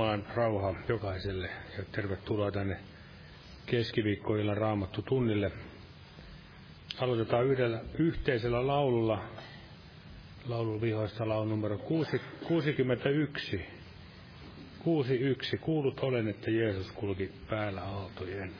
Jumalan rauha jokaiselle ja tervetuloa tänne keskiviikkoilla raamattu tunnille. Aloitetaan yhdellä yhteisellä laululla, laulun vihoista laulu numero 61. 61. Kuulut olen, että Jeesus kulki päällä aaltojen.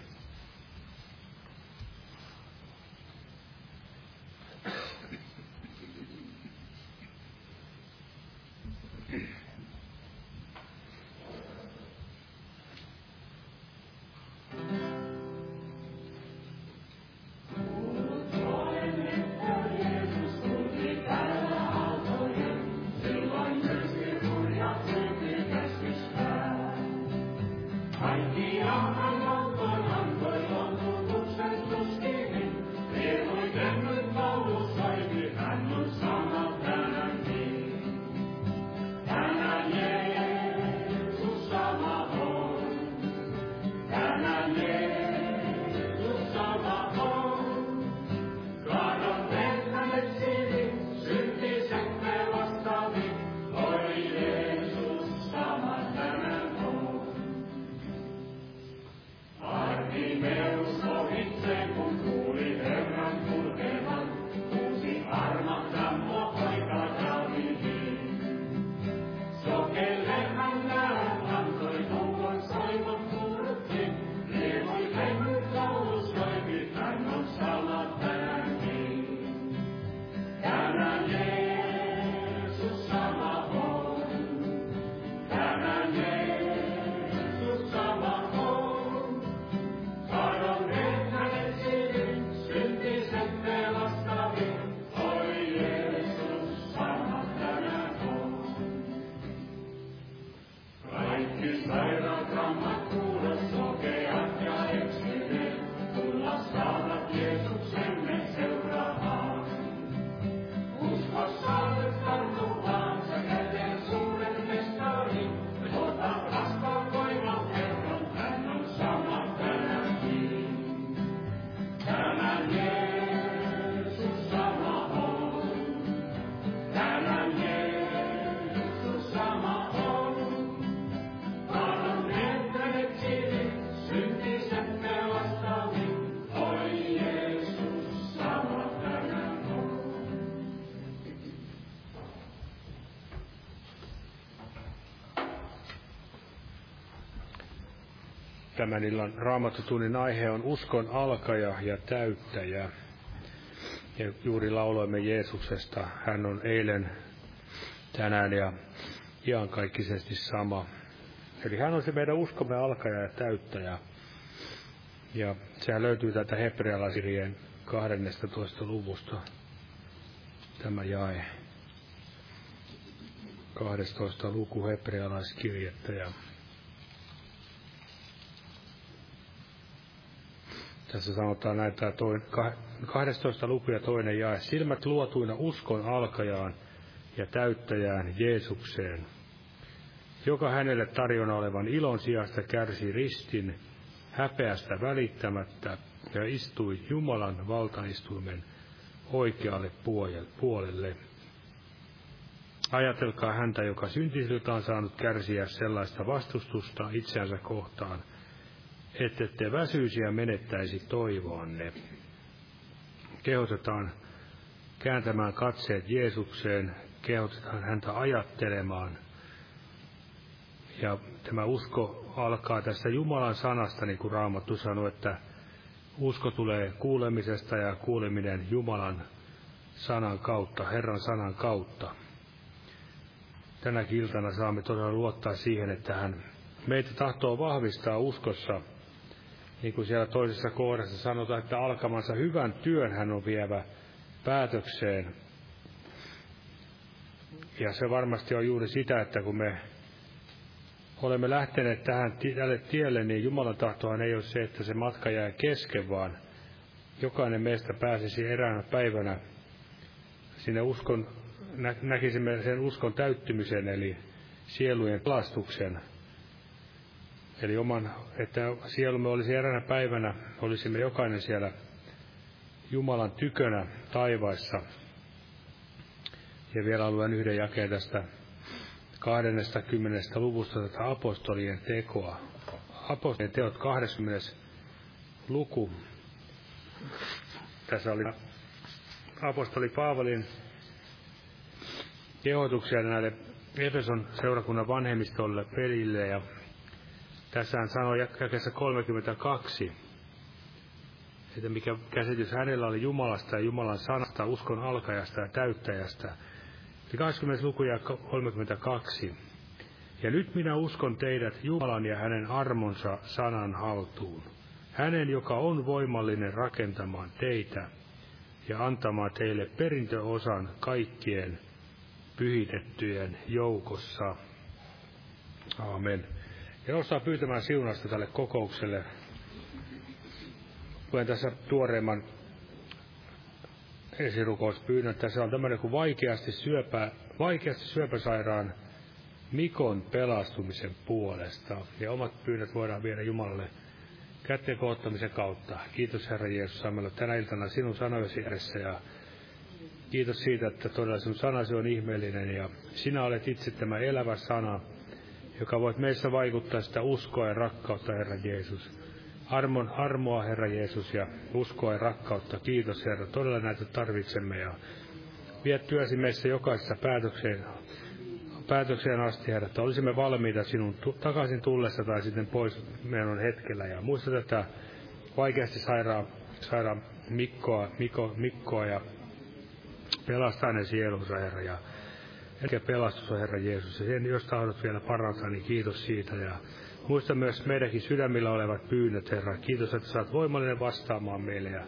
Tämän illan raamattotunnin aihe on uskon alkaja ja täyttäjä. Ja juuri lauloimme Jeesuksesta. Hän on eilen, tänään ja iankaikkisesti sama. Eli hän on se meidän uskomme alkaja ja täyttäjä. Ja sehän löytyy tätä hebrealaisirjeen 12. luvusta. Tämä jae. 12. luku hebrealaiskirjettä ja Tässä sanotaan näitä toin, 12 luku ja toinen jae. Silmät luotuina uskon alkajaan ja täyttäjään Jeesukseen, joka hänelle tarjona olevan ilon sijasta kärsi ristin häpeästä välittämättä ja istui Jumalan valtaistuimen oikealle puolelle. Ajatelkaa häntä, joka syntisiltä on saanut kärsiä sellaista vastustusta itseänsä kohtaan, te väsyisi ja menettäisi toivoanne. Kehotetaan kääntämään katseet Jeesukseen, kehotetaan häntä ajattelemaan. Ja tämä usko alkaa tässä Jumalan sanasta, niin kuin Raamattu sanoi, että usko tulee kuulemisesta ja kuuleminen Jumalan sanan kautta, Herran sanan kautta. Tänä iltana saamme todella luottaa siihen, että hän meitä tahtoo vahvistaa uskossa niin kuin siellä toisessa kohdassa sanotaan, että alkamansa hyvän työn hän on vievä päätökseen. Ja se varmasti on juuri sitä, että kun me olemme lähteneet tähän tälle tielle, niin Jumalan tahtohan ei ole se, että se matka jää kesken, vaan jokainen meistä pääsisi eräänä päivänä sinne uskon, näkisimme sen uskon täyttymisen, eli sielujen pelastuksen Eli oman, että sielumme olisi eräänä päivänä, olisimme jokainen siellä Jumalan tykönä taivaissa. Ja vielä luen yhden jakeen tästä 20. luvusta tätä apostolien tekoa. Apostolien teot 20. luku. Tässä oli apostoli Paavalin kehotuksia näille Efeson seurakunnan vanhemmistolle pelille ja tässä hän sanoi jakeessa 32, että mikä käsitys hänellä oli Jumalasta ja Jumalan sanasta, uskon alkajasta ja täyttäjästä. Eli 20. luku ja 32. Ja nyt minä uskon teidät Jumalan ja hänen armonsa sanan haltuun. Hänen, joka on voimallinen rakentamaan teitä ja antamaan teille perintöosan kaikkien pyhitettyjen joukossa. Aamen. Ja nostaa pyytämään siunasta tälle kokoukselle. Luen tässä tuoreemman esirukouspyynnön. Tässä on tämmöinen kuin vaikeasti, syöpä, vaikeasti syöpäsairaan Mikon pelastumisen puolesta. Ja omat pyynnöt voidaan viedä Jumalalle kätten koottamisen kautta. Kiitos Herra Jeesus, saamme tänä iltana sinun sanojesi edessä ja kiitos siitä, että todella sinun sanasi on ihmeellinen ja sinä olet itse tämä elävä sana, joka voit meissä vaikuttaa sitä uskoa ja rakkautta, Herra Jeesus. Armon armoa, Herra Jeesus, ja uskoa ja rakkautta. Kiitos, Herra. Todella näitä tarvitsemme ja vie työsi meissä jokaisessa päätökseen, päätökseen asti, Herra, että olisimme valmiita sinun takaisin tullessa tai sitten pois meidän hetkellä. Ja muista tätä vaikeasti sairaan, sairaan Mikkoa, Mikko, Mikkoa ja pelastaa hänen sielunsa, Herra. Ja Eli pelastus on Herra Jeesus. Ja sen, jos tahdot vielä parantaa, niin kiitos siitä. Ja muista myös meidänkin sydämillä olevat pyynnöt, Herra. Kiitos, että saat voimallinen vastaamaan meille ja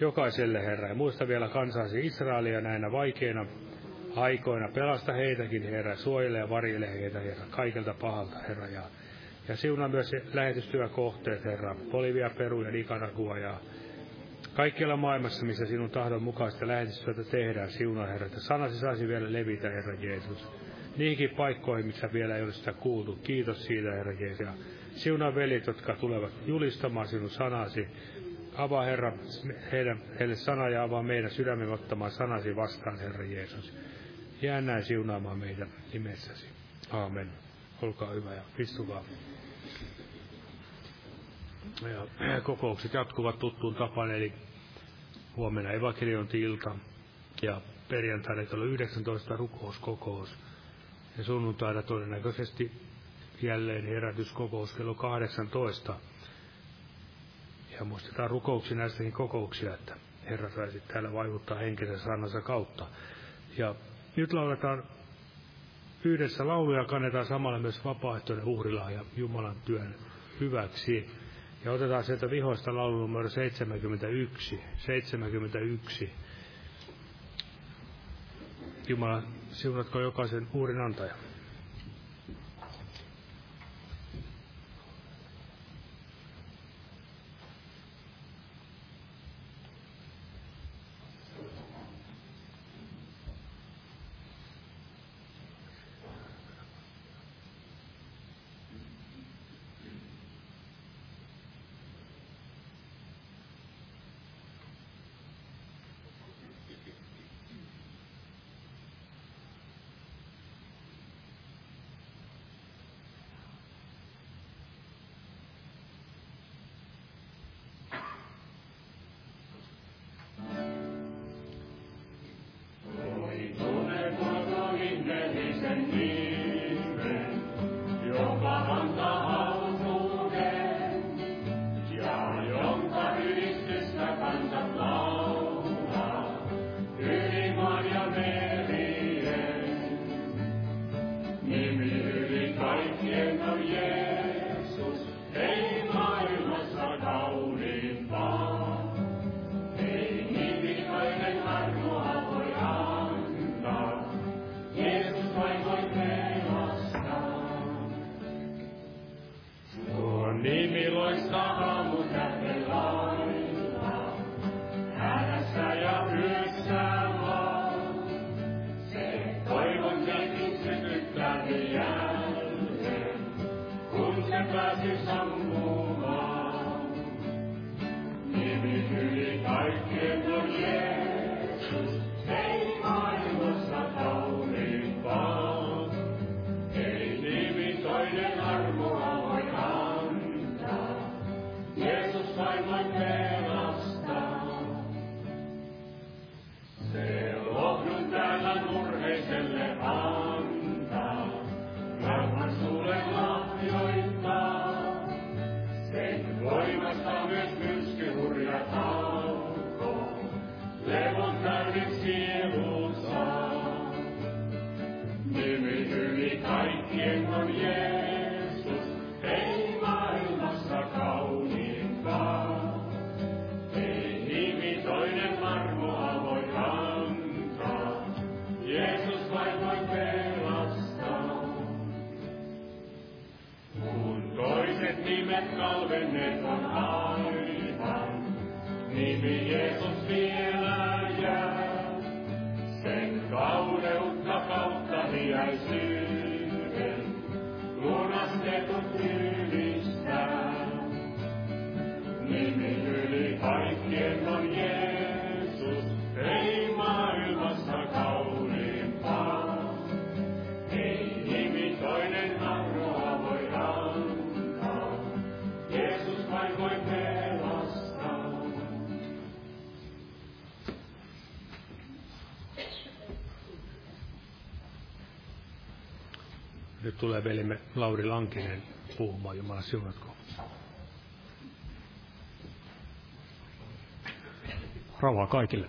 jokaiselle, Herra. Ja muista vielä kansasi Israelia näinä vaikeina aikoina. Pelasta heitäkin, Herra. Suojele ja varjele heitä, Herra. Kaikelta pahalta, Herra. Ja, ja siunaa myös lähetystyökohteet, Herra. Bolivia, Peru ja Nicaragua ja Kaikkialla maailmassa, missä sinun tahdon mukaista lähetystyötä tehdään, siunaa Herra, että sanasi saisi vielä levitä, Herra Jeesus. Niihinkin paikkoihin, missä vielä ei ole sitä kuultu. Kiitos siitä, Herra Jeesus. Siunaa veljet, jotka tulevat julistamaan sinun sanasi. Avaa, Herra, heidän, heille sana ja avaa meidän sydämen ottamaan sanasi vastaan, Herra Jeesus. Jää näin siunaamaan meidän nimessäsi. Aamen. Olkaa hyvä ja istukaa. Ja kokoukset jatkuvat tuttuun tapaan, eli huomenna evankeliointi-ilta ja perjantaina kello 19 rukouskokous. Ja sunnuntaina todennäköisesti jälleen herätyskokous kello 18. Ja muistetaan rukouksia näistäkin kokouksia, että Herra saisi täällä vaikuttaa henkisen sanansa kautta. Ja nyt lauletaan yhdessä lauluja kannetaan samalla myös vapaaehtoinen uhrilahja Jumalan työn hyväksi. Ja otetaan sieltä vihoista laulu numero 71. 71. Jumala, siunatko jokaisen uurin antajan. den galven ned från Altan. Ni med Jesus ber tulee velimme Lauri Lankinen puhumaan. Jumala siunatko. Rauhaa kaikille.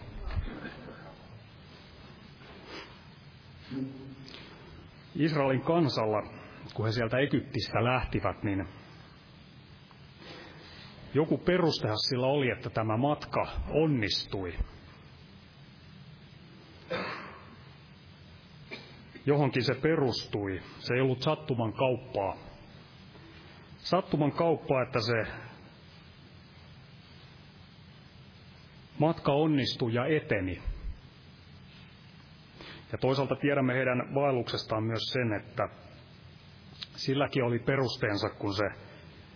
Israelin kansalla, kun he sieltä Egyptistä lähtivät, niin joku perustehan sillä oli, että tämä matka onnistui. Johonkin se perustui. Se ei ollut sattuman kauppaa. Sattuman kauppaa, että se matka onnistui ja eteni. Ja toisaalta tiedämme heidän vaelluksestaan myös sen, että silläkin oli perusteensa, kun se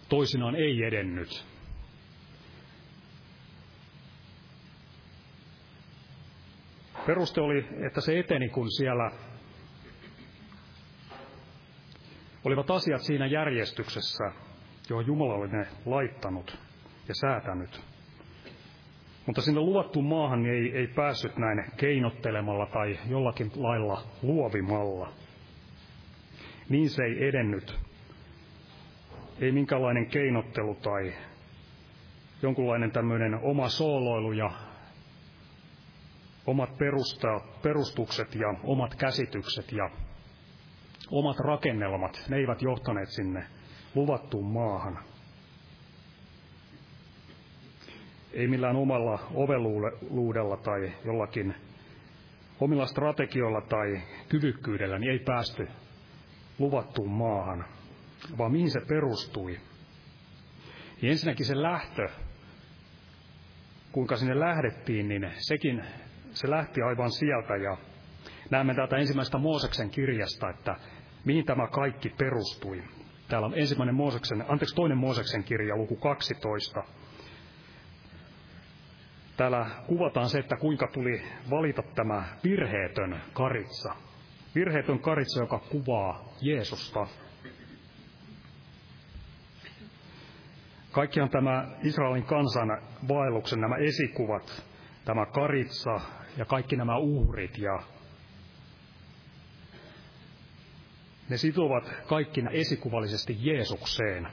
toisinaan ei edennyt. Peruste oli, että se eteni, kun siellä olivat asiat siinä järjestyksessä, johon Jumala oli ne laittanut ja säätänyt. Mutta sinne luvattuun maahan ei, ei päässyt näin keinottelemalla tai jollakin lailla luovimalla. Niin se ei edennyt. Ei minkälainen keinottelu tai jonkunlainen tämmöinen oma sooloilu ja omat perusta, perustukset ja omat käsitykset ja omat rakennelmat, ne eivät johtaneet sinne luvattuun maahan. Ei millään omalla oveluudella tai jollakin omilla strategioilla tai kyvykkyydellä niin ei päästy luvattuun maahan, vaan mihin se perustui. Ja ensinnäkin se lähtö, kuinka sinne lähdettiin, niin sekin, se lähti aivan sieltä ja näemme täältä ensimmäistä Mooseksen kirjasta, että mihin tämä kaikki perustui. Täällä on ensimmäinen Mooseksen, anteeksi, toinen Mooseksen kirja, luku 12. Täällä kuvataan se, että kuinka tuli valita tämä virheetön karitsa. Virheetön karitsa, joka kuvaa Jeesusta. Kaikkiaan tämä Israelin kansan vaelluksen nämä esikuvat, tämä karitsa ja kaikki nämä uhrit ja Ne sitovat kaikki esikuvallisesti Jeesukseen.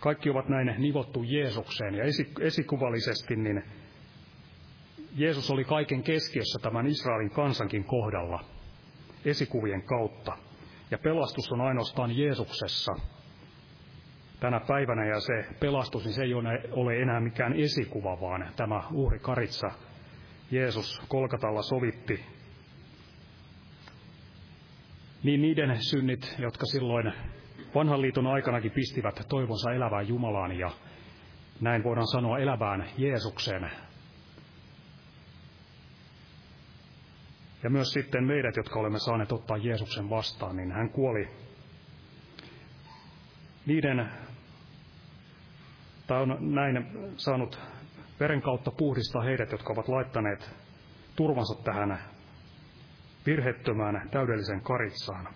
Kaikki ovat näin nivottu Jeesukseen ja esikuvallisesti niin Jeesus oli kaiken keskiössä tämän Israelin kansankin kohdalla esikuvien kautta. Ja pelastus on ainoastaan Jeesuksessa tänä päivänä ja se pelastus, niin se ei ole enää mikään esikuva, vaan tämä uhri karitsa Jeesus Kolkatalla sovitti niin niiden synnit, jotka silloin vanhan liiton aikanakin pistivät toivonsa elävään Jumalaan ja näin voidaan sanoa elävään Jeesukseen. Ja myös sitten meidät, jotka olemme saaneet ottaa Jeesuksen vastaan, niin hän kuoli niiden, tai on näin saanut veren kautta puhdistaa heidät, jotka ovat laittaneet turvansa tähän virhettömään täydellisen karitsaan.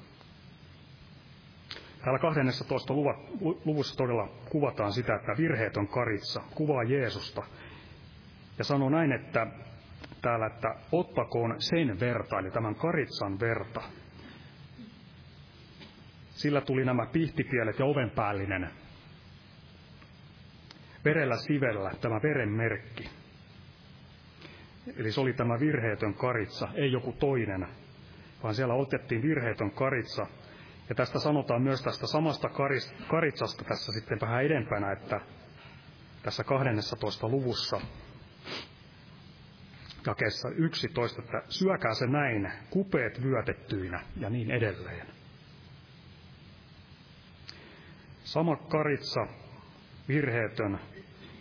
Täällä 12. luvussa todella kuvataan sitä, että virheetön karitsa kuvaa Jeesusta. Ja sanoo näin, että täällä, että ottakoon sen verta, eli tämän karitsan verta. Sillä tuli nämä pihtipielet ja ovenpäällinen verellä sivellä, tämä verenmerkki. Eli se oli tämä virheetön karitsa, ei joku toinen, vaan siellä otettiin virheetön karitsa. Ja tästä sanotaan myös tästä samasta karitsasta tässä sitten vähän edempänä, että tässä 12. luvussa jakeessa 11, että syökää se näin, kupeet vyötettyinä ja niin edelleen. Sama karitsa, virheetön,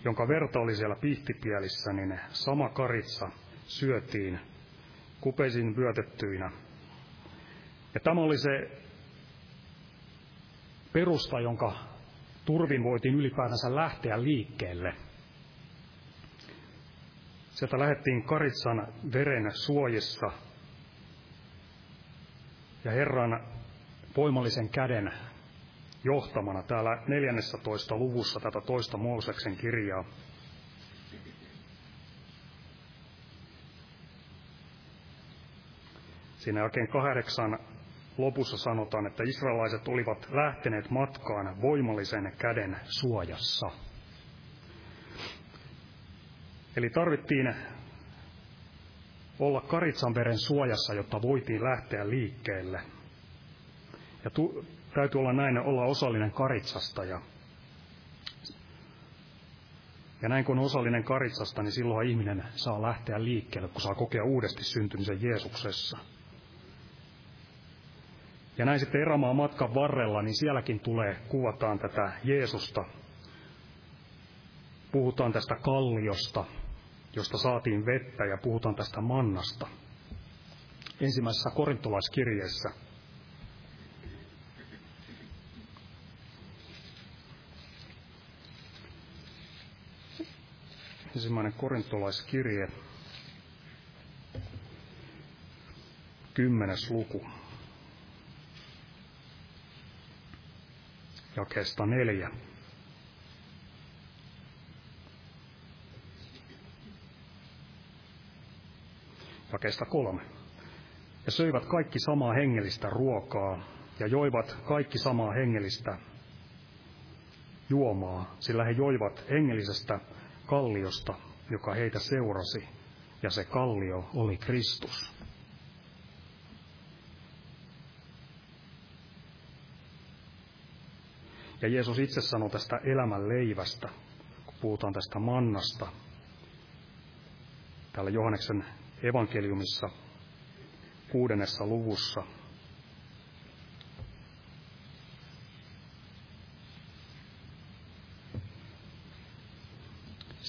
jonka verta oli siellä pihtipielissä, niin sama karitsa syötiin kupeisiin vyötettyinä. Ja tämä oli se perusta, jonka turvin voitiin ylipäätänsä lähteä liikkeelle. Sieltä lähdettiin Karitsan veren suojissa ja Herran voimallisen käden johtamana täällä 14. luvussa tätä toista Mooseksen kirjaa. Siinä jälkeen kahdeksan lopussa sanotaan, että israelaiset olivat lähteneet matkaan voimallisen käden suojassa. Eli tarvittiin olla karitsanveren suojassa, jotta voitiin lähteä liikkeelle. Ja täytyy olla näin, olla osallinen karitsasta. Ja, ja näin kun on osallinen karitsasta, niin silloin ihminen saa lähteä liikkeelle, kun saa kokea uudesti syntymisen Jeesuksessa. Ja näin sitten erämaan matkan varrella, niin sielläkin tulee, kuvataan tätä Jeesusta. Puhutaan tästä kalliosta, josta saatiin vettä, ja puhutaan tästä mannasta. Ensimmäisessä korintolaiskirjeessä ensimmäinen korintolaiskirje, kymmenes luku. jakeesta neljä. Jakeesta kolme. Ja söivät kaikki samaa hengellistä ruokaa, ja joivat kaikki samaa hengellistä juomaa, sillä he joivat hengellisestä kalliosta, joka heitä seurasi, ja se kallio oli Kristus. Ja Jeesus itse sanoi tästä elämän leivästä, kun puhutaan tästä mannasta. Täällä Johanneksen evankeliumissa kuudennessa luvussa.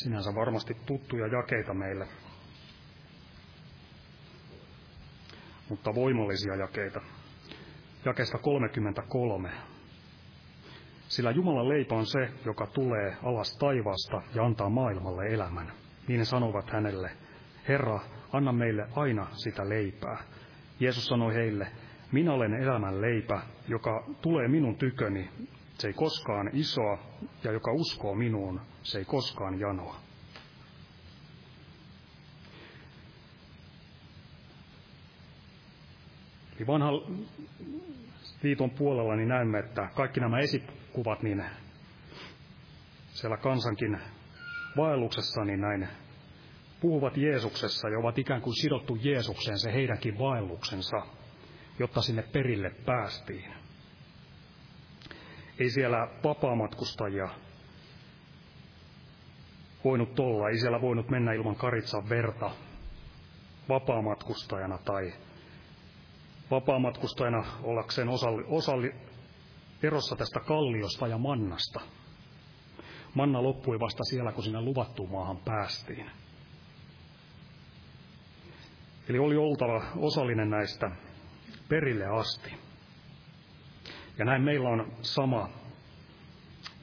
Sinänsä varmasti tuttuja jakeita meille, mutta voimallisia jakeita. Jakeesta 33 sillä Jumalan leipä on se, joka tulee alas taivaasta ja antaa maailmalle elämän. Niin sanovat hänelle, Herra, anna meille aina sitä leipää. Jeesus sanoi heille, minä olen elämän leipä, joka tulee minun tyköni, se ei koskaan isoa, ja joka uskoo minuun, se ei koskaan janoa. Eli vanha liiton puolella niin näemme, että kaikki nämä esikuvat, niin siellä kansankin vaelluksessa, niin näin puhuvat Jeesuksessa ja ovat ikään kuin sidottu Jeesukseen se heidänkin vaelluksensa, jotta sinne perille päästiin. Ei siellä vapaamatkustajia voinut olla, ei siellä voinut mennä ilman karitsan verta vapaamatkustajana tai vapaamatkustajana ollakseen osalli, osalli, erossa tästä kalliosta ja mannasta. Manna loppui vasta siellä, kun sinne luvattuun maahan päästiin. Eli oli oltava osallinen näistä perille asti. Ja näin meillä on sama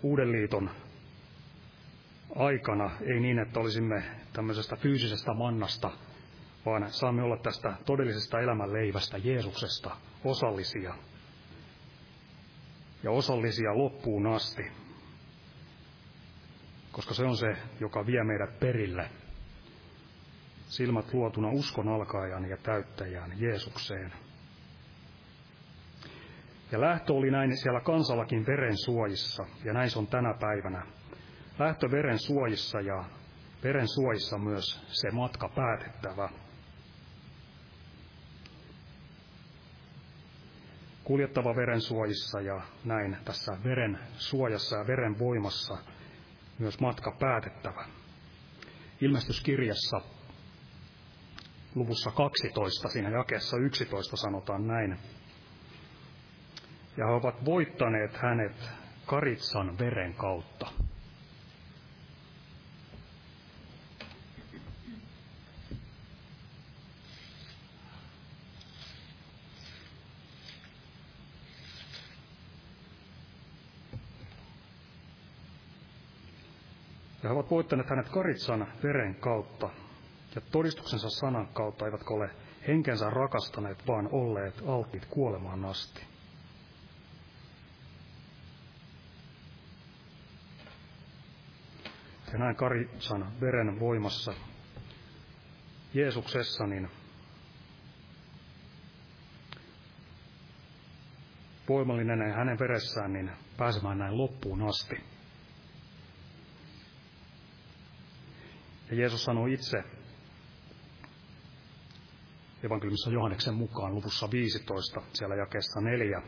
Uuden liiton aikana, ei niin, että olisimme tämmöisestä fyysisestä mannasta vaan saamme olla tästä todellisesta elämän leivästä Jeesuksesta osallisia. Ja osallisia loppuun asti, koska se on se, joka vie meidät perille. Silmät luotuna uskon alkaajan ja täyttäjään Jeesukseen. Ja lähtö oli näin siellä kansallakin veren suojissa, ja näin se on tänä päivänä. Lähtö veren suojissa ja veren suojissa myös se matka päätettävä. kuljettava veren suojissa ja näin tässä veren suojassa ja veren voimassa myös matka päätettävä. Ilmestyskirjassa luvussa 12, siinä jakeessa 11 sanotaan näin. Ja he ovat voittaneet hänet Karitsan veren kautta. Ja he ovat voittaneet hänet Karitsan veren kautta ja todistuksensa sanan kautta, eivätkä ole henkensä rakastaneet, vaan olleet alttiit kuolemaan asti. Ja näin Karitsan veren voimassa Jeesuksessa, niin voimallinen hänen veressään, niin pääsemään näin loppuun asti. Ja Jeesus sanoi itse evankeliumissa Johanneksen mukaan luvussa 15, siellä jakessa 4.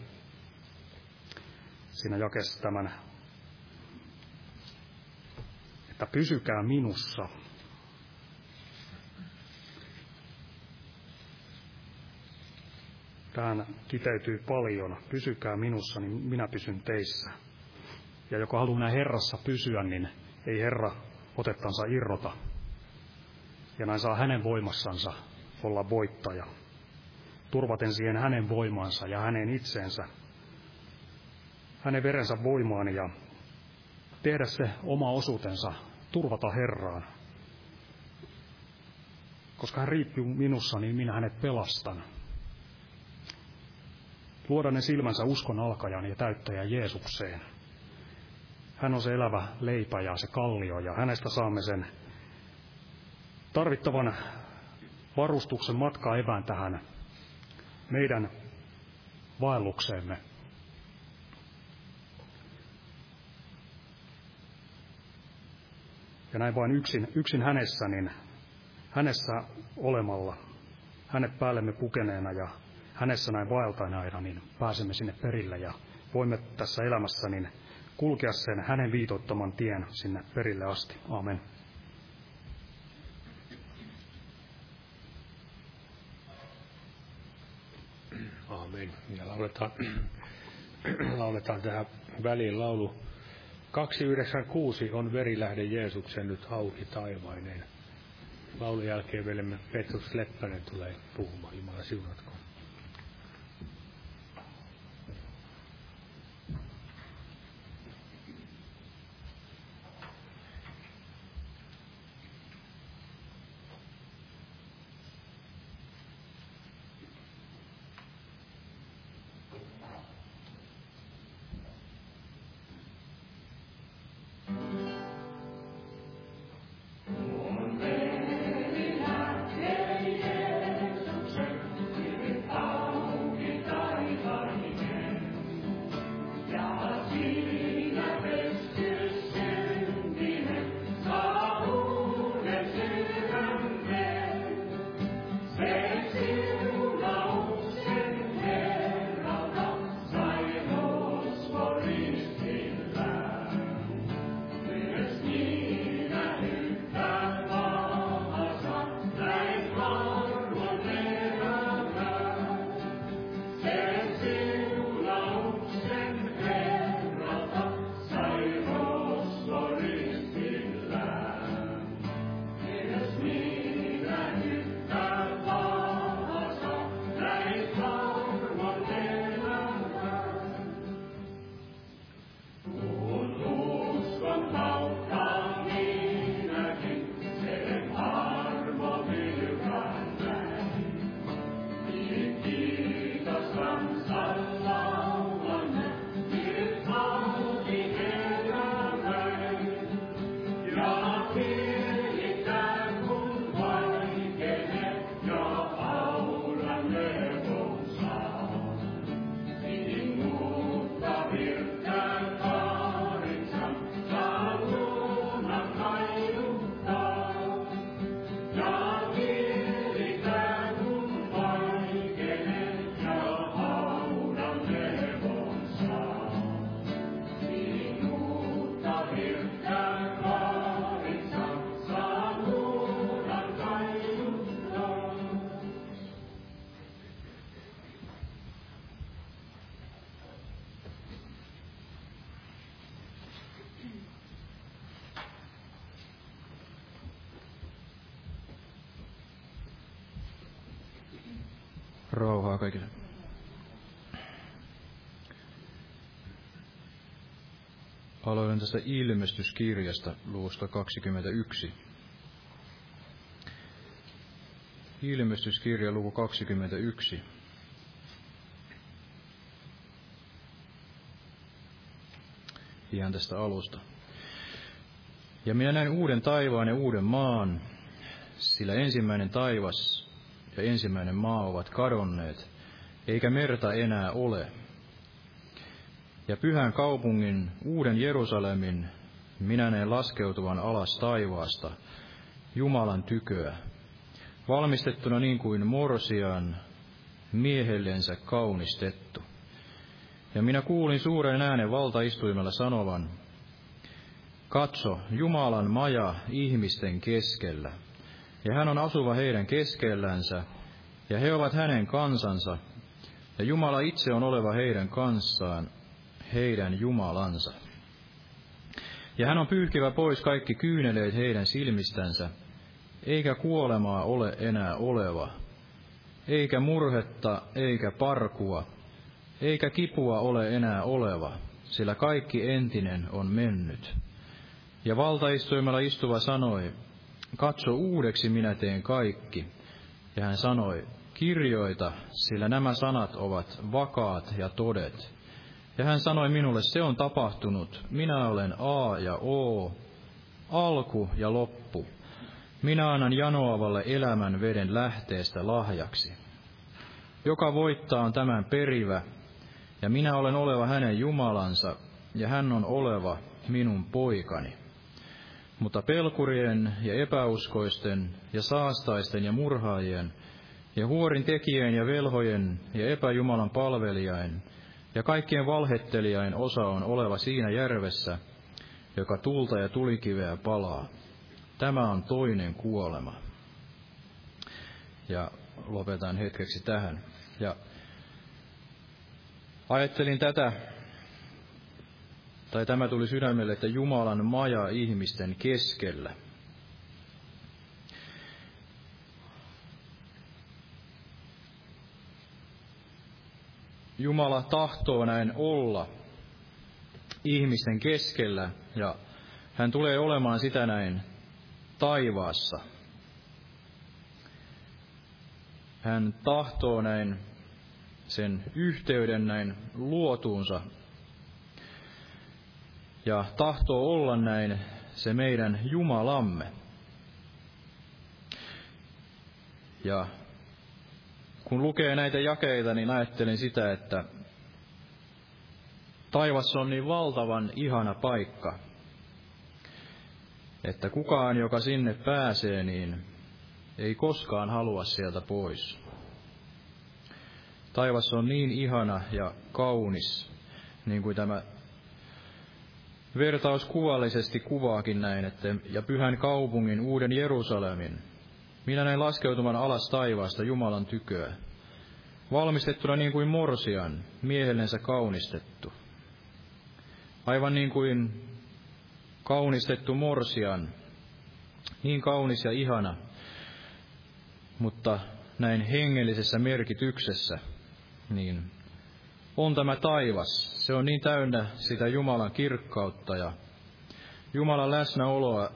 Siinä jakessa tämän, että pysykää minussa. Tähän kiteytyy paljon. Pysykää minussa, niin minä pysyn teissä. Ja joka haluaa näin Herrassa pysyä, niin ei Herra otettansa irrota. Ja näin saa hänen voimassansa olla voittaja, turvaten siihen hänen voimansa ja hänen itseensä, hänen verensä voimaan ja tehdä se oma osuutensa, turvata Herraan. Koska hän riippuu minussa, niin minä hänet pelastan. Luoda ne silmänsä uskon alkajan ja täyttäjä Jeesukseen. Hän on se elävä leipä ja se kallio, ja hänestä saamme sen tarvittavan varustuksen matkaa evään tähän meidän vaellukseemme. Ja näin vain yksin, yksin hänessä, niin hänessä olemalla, hänet päällemme pukeneena ja hänessä näin vaeltain aina, niin pääsemme sinne perille ja voimme tässä elämässä niin kulkea sen hänen viitoittaman tien sinne perille asti. Amen. Amen. Ja lauletaan, lauletaan tähän väliin laulu 296 on verilähde Jeesuksen nyt auki taivaineen. Laulun jälkeen velemme Petrus Leppänen tulee puhumaan. Jumala siunatko. Aloitan tästä ilmestyskirjasta luvusta 21. Ilmestyskirja luku 21. Ihan tästä alusta. Ja minä näin uuden taivaan ja uuden maan, sillä ensimmäinen taivas ja ensimmäinen maa ovat kadonneet, eikä merta enää ole. Ja pyhän kaupungin, uuden Jerusalemin, minä näen laskeutuvan alas taivaasta, Jumalan tyköä, valmistettuna niin kuin morsian, miehellensä kaunistettu. Ja minä kuulin suuren äänen valtaistuimella sanovan, Katso, Jumalan maja ihmisten keskellä, ja hän on asuva heidän keskellänsä, ja he ovat hänen kansansa, ja Jumala itse on oleva heidän kanssaan, heidän Jumalansa. Ja hän on pyyhkivä pois kaikki kyyneleet heidän silmistänsä, eikä kuolemaa ole enää oleva, eikä murhetta, eikä parkua, eikä kipua ole enää oleva, sillä kaikki entinen on mennyt. Ja valtaistuimella istuva sanoi, katso uudeksi minä teen kaikki. Ja hän sanoi, kirjoita, sillä nämä sanat ovat vakaat ja todet. Ja hän sanoi minulle, se on tapahtunut, minä olen A ja O, alku ja loppu. Minä annan janoavalle elämän veden lähteestä lahjaksi. Joka voittaa on tämän perivä, ja minä olen oleva hänen Jumalansa, ja hän on oleva minun poikani. Mutta pelkurien ja epäuskoisten ja saastaisten ja murhaajien ja huorin tekijän ja velhojen ja epäjumalan palvelijain ja kaikkien valhettelijain osa on oleva siinä järvessä, joka tulta ja tulikiveä palaa. Tämä on toinen kuolema. Ja lopetan hetkeksi tähän. Ja ajattelin tätä tai tämä tuli sydämelle, että Jumalan maja ihmisten keskellä. Jumala tahtoo näin olla ihmisten keskellä ja hän tulee olemaan sitä näin taivaassa. Hän tahtoo näin sen yhteyden näin luotuunsa ja tahtoo olla näin se meidän Jumalamme. Ja kun lukee näitä jakeita, niin ajattelin sitä, että taivas on niin valtavan ihana paikka, että kukaan, joka sinne pääsee, niin ei koskaan halua sieltä pois. Taivas on niin ihana ja kaunis, niin kuin tämä Vertaus kuvallisesti kuvaakin näin, että ja pyhän kaupungin uuden Jerusalemin, minä näin laskeutuman alas taivaasta Jumalan tyköä, valmistettuna niin kuin morsian, miehellensä kaunistettu. Aivan niin kuin kaunistettu morsian, niin kaunis ja ihana, mutta näin hengellisessä merkityksessä, niin on tämä taivas. Se on niin täynnä sitä Jumalan kirkkautta ja Jumalan läsnäoloa,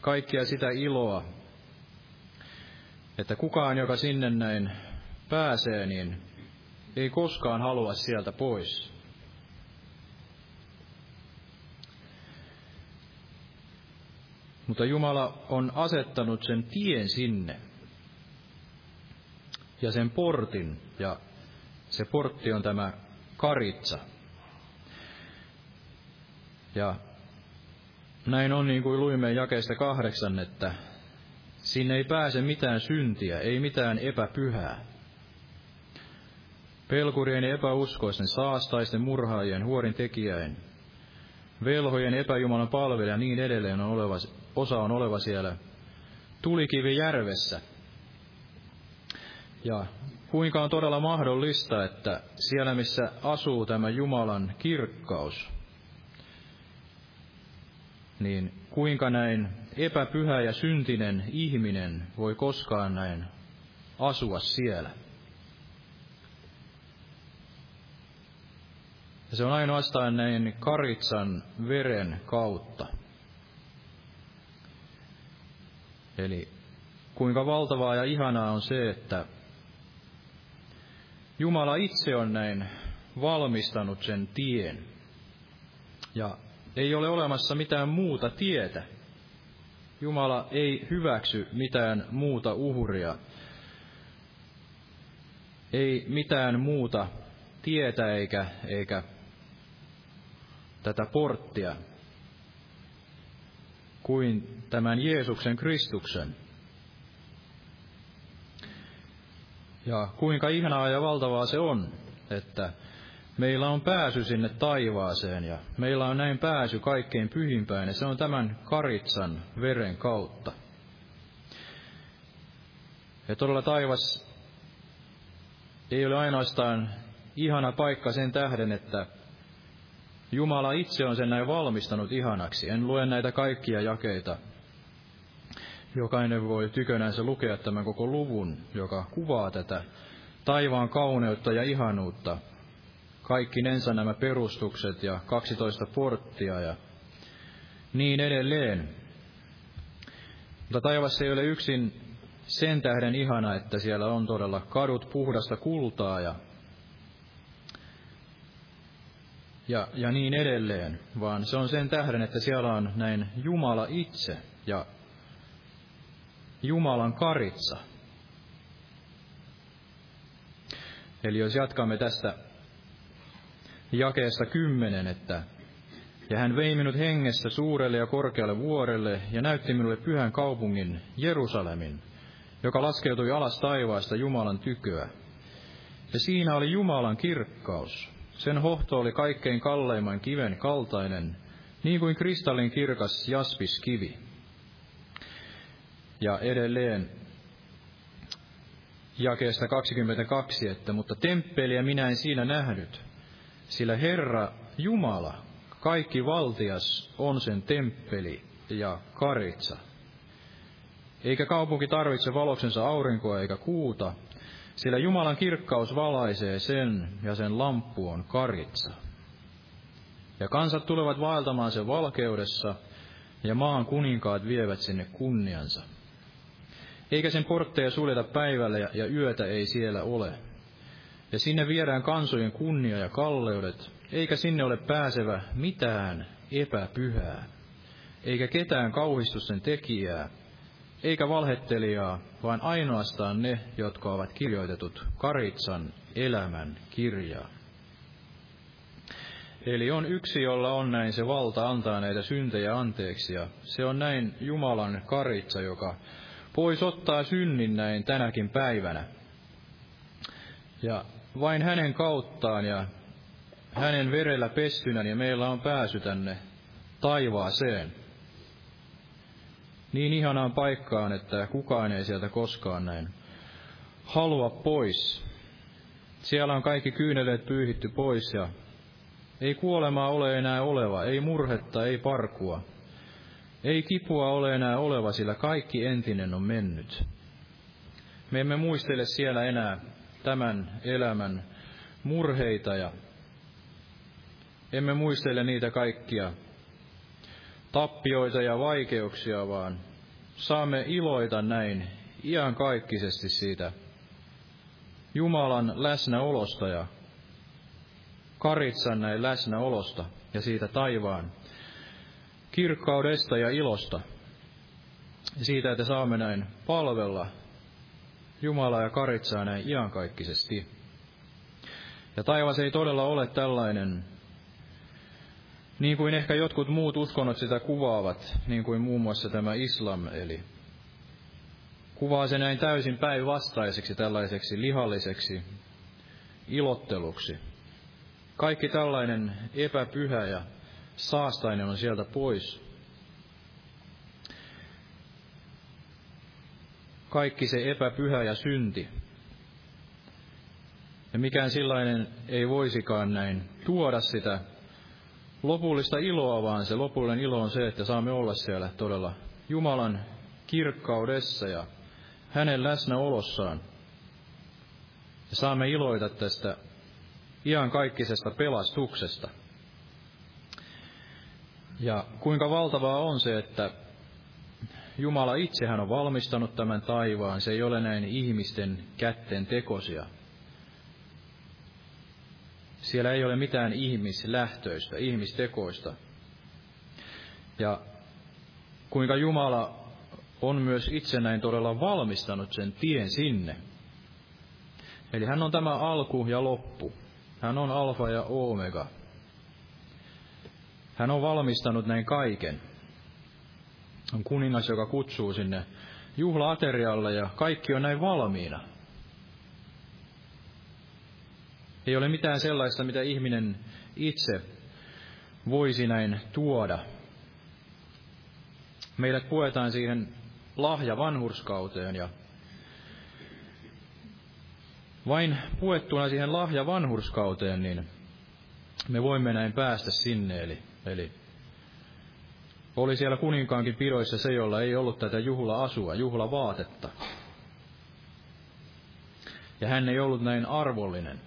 kaikkia sitä iloa, että kukaan, joka sinne näin pääsee, niin ei koskaan halua sieltä pois. Mutta Jumala on asettanut sen tien sinne ja sen portin ja se portti on tämä karitsa. Ja näin on niin kuin luimme jakeesta kahdeksan, että sinne ei pääse mitään syntiä, ei mitään epäpyhää. Pelkurien ja epäuskoisten, saastaisten, murhaajien, huorin tekijäin, velhojen, epäjumalan palvelija ja niin edelleen on oleva, osa on oleva siellä tulikivi järvessä. Ja kuinka on todella mahdollista, että siellä missä asuu tämä Jumalan kirkkaus, niin kuinka näin epäpyhä ja syntinen ihminen voi koskaan näin asua siellä. Ja se on ainoastaan näin karitsan veren kautta. Eli kuinka valtavaa ja ihanaa on se, että Jumala itse on näin valmistanut sen tien. Ja ei ole olemassa mitään muuta tietä Jumala ei hyväksy mitään muuta uhria. Ei mitään muuta tietä eikä, eikä tätä porttia kuin tämän Jeesuksen Kristuksen. Ja kuinka ihanaa ja valtavaa se on, että meillä on pääsy sinne taivaaseen ja meillä on näin pääsy kaikkein pyhimpään ja se on tämän karitsan veren kautta. Ja todella taivas ei ole ainoastaan ihana paikka sen tähden, että Jumala itse on sen näin valmistanut ihanaksi. En lue näitä kaikkia jakeita. Jokainen voi tykönänsä lukea tämän koko luvun, joka kuvaa tätä taivaan kauneutta ja ihanuutta. Kaikki nensa nämä perustukset ja 12 porttia ja niin edelleen. Mutta taivas ei ole yksin sen tähden ihana, että siellä on todella kadut puhdasta kultaa ja ja, ja niin edelleen, vaan se on sen tähden, että siellä on näin Jumala itse ja Jumalan karitsa. Eli jos jatkamme tästä jakeesta kymmenen, että ja hän vei minut hengessä suurelle ja korkealle vuorelle ja näytti minulle pyhän kaupungin Jerusalemin, joka laskeutui alas taivaasta Jumalan tyköä. Ja siinä oli Jumalan kirkkaus, sen hohto oli kaikkein kalleimman kiven kaltainen, niin kuin kristallin kirkas jaspiskivi. Ja edelleen jakeesta 22, että mutta temppeliä minä en siinä nähnyt, sillä Herra Jumala, kaikki valtias on sen temppeli ja karitsa. Eikä kaupunki tarvitse valoksensa aurinkoa eikä kuuta, sillä Jumalan kirkkaus valaisee sen, ja sen lamppu on karitsa. Ja kansat tulevat vaeltamaan sen valkeudessa, ja maan kuninkaat vievät sinne kunniansa. Eikä sen portteja suljeta päivällä, ja yötä ei siellä ole. Ja sinne viedään kansojen kunnia ja kalleudet, eikä sinne ole pääsevä mitään epäpyhää, eikä ketään kauhistuksen tekijää, eikä valhettelijaa, vaan ainoastaan ne, jotka ovat kirjoitetut Karitsan elämän kirjaan. Eli on yksi, jolla on näin se valta antaa näitä syntejä anteeksi, ja se on näin Jumalan karitsa, joka pois ottaa synnin näin tänäkin päivänä. Ja vain hänen kauttaan ja hänen verellä pestynä, niin meillä on pääsy tänne taivaaseen niin ihanaan paikkaan, että kukaan ei sieltä koskaan näin halua pois. Siellä on kaikki kyyneleet pyyhitty pois ja ei kuolemaa ole enää oleva, ei murhetta, ei parkua. Ei kipua ole enää oleva, sillä kaikki entinen on mennyt. Me emme muistele siellä enää tämän elämän murheita ja emme muistele niitä kaikkia tappioita ja vaikeuksia, vaan saamme iloita näin iankaikkisesti siitä Jumalan läsnäolosta ja karitsan näin läsnäolosta ja siitä taivaan kirkkaudesta ja ilosta. Siitä, että saamme näin palvella Jumalaa ja karitsaa näin iankaikkisesti. Ja taivas ei todella ole tällainen niin kuin ehkä jotkut muut uskonnot sitä kuvaavat, niin kuin muun muassa tämä islam, eli kuvaa se näin täysin päinvastaiseksi tällaiseksi lihalliseksi ilotteluksi. Kaikki tällainen epäpyhä ja saastainen on sieltä pois. Kaikki se epäpyhä ja synti. Ja mikään sellainen ei voisikaan näin tuoda sitä lopullista iloa, vaan se lopullinen ilo on se, että saamme olla siellä todella Jumalan kirkkaudessa ja hänen läsnäolossaan. Ja saamme iloita tästä iankaikkisesta pelastuksesta. Ja kuinka valtavaa on se, että Jumala itsehän on valmistanut tämän taivaan, se ei ole näin ihmisten kätten tekosia. Siellä ei ole mitään ihmislähtöistä, ihmistekoista. Ja kuinka Jumala on myös itse näin todella valmistanut sen tien sinne. Eli hän on tämä alku ja loppu. Hän on alfa ja omega. Hän on valmistanut näin kaiken. On kuningas, joka kutsuu sinne juhlaaterialle ja kaikki on näin valmiina. Ei ole mitään sellaista, mitä ihminen itse voisi näin tuoda. Meidät puetaan siihen lahja vanhurskauteen ja vain puettuna siihen lahja vanhurskauteen, niin me voimme näin päästä sinne. Eli, eli oli siellä kuninkaankin pidoissa se, jolla ei ollut tätä juhla-asua, juhlavaatetta. Ja hän ei ollut näin arvollinen.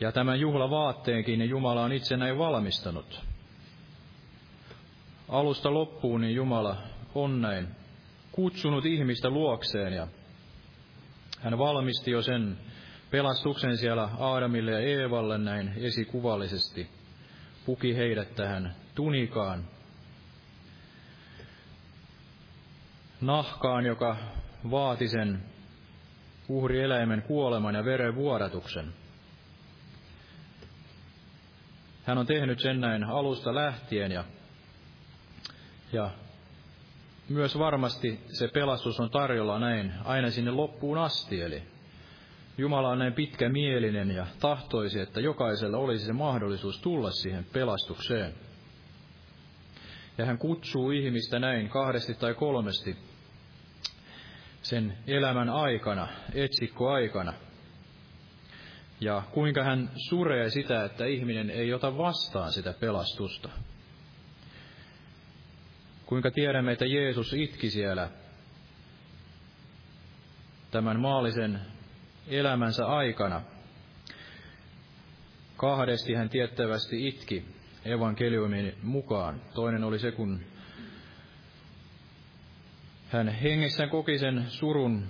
Ja tämän juhlavaatteenkin niin Jumala on itse näin valmistanut. Alusta loppuun niin Jumala on näin kutsunut ihmistä luokseen ja hän valmisti jo sen pelastuksen siellä Aadamille ja Eevalle näin esikuvallisesti. Puki heidät tähän tunikaan, nahkaan, joka vaati sen uhrieläimen kuoleman ja veren vuodatuksen. Hän on tehnyt sen näin alusta lähtien ja, ja myös varmasti se pelastus on tarjolla näin aina sinne loppuun asti, eli Jumala on näin pitkämielinen ja tahtoisi, että jokaisella olisi se mahdollisuus tulla siihen pelastukseen. Ja hän kutsuu ihmistä näin kahdesti tai kolmesti sen elämän aikana, etsikkoaikana. Ja kuinka hän suree sitä, että ihminen ei ota vastaan sitä pelastusta. Kuinka tiedämme, että Jeesus itki siellä tämän maallisen elämänsä aikana. Kahdesti hän tiettävästi itki evankeliumin mukaan. Toinen oli se, kun hän hengessään koki sen surun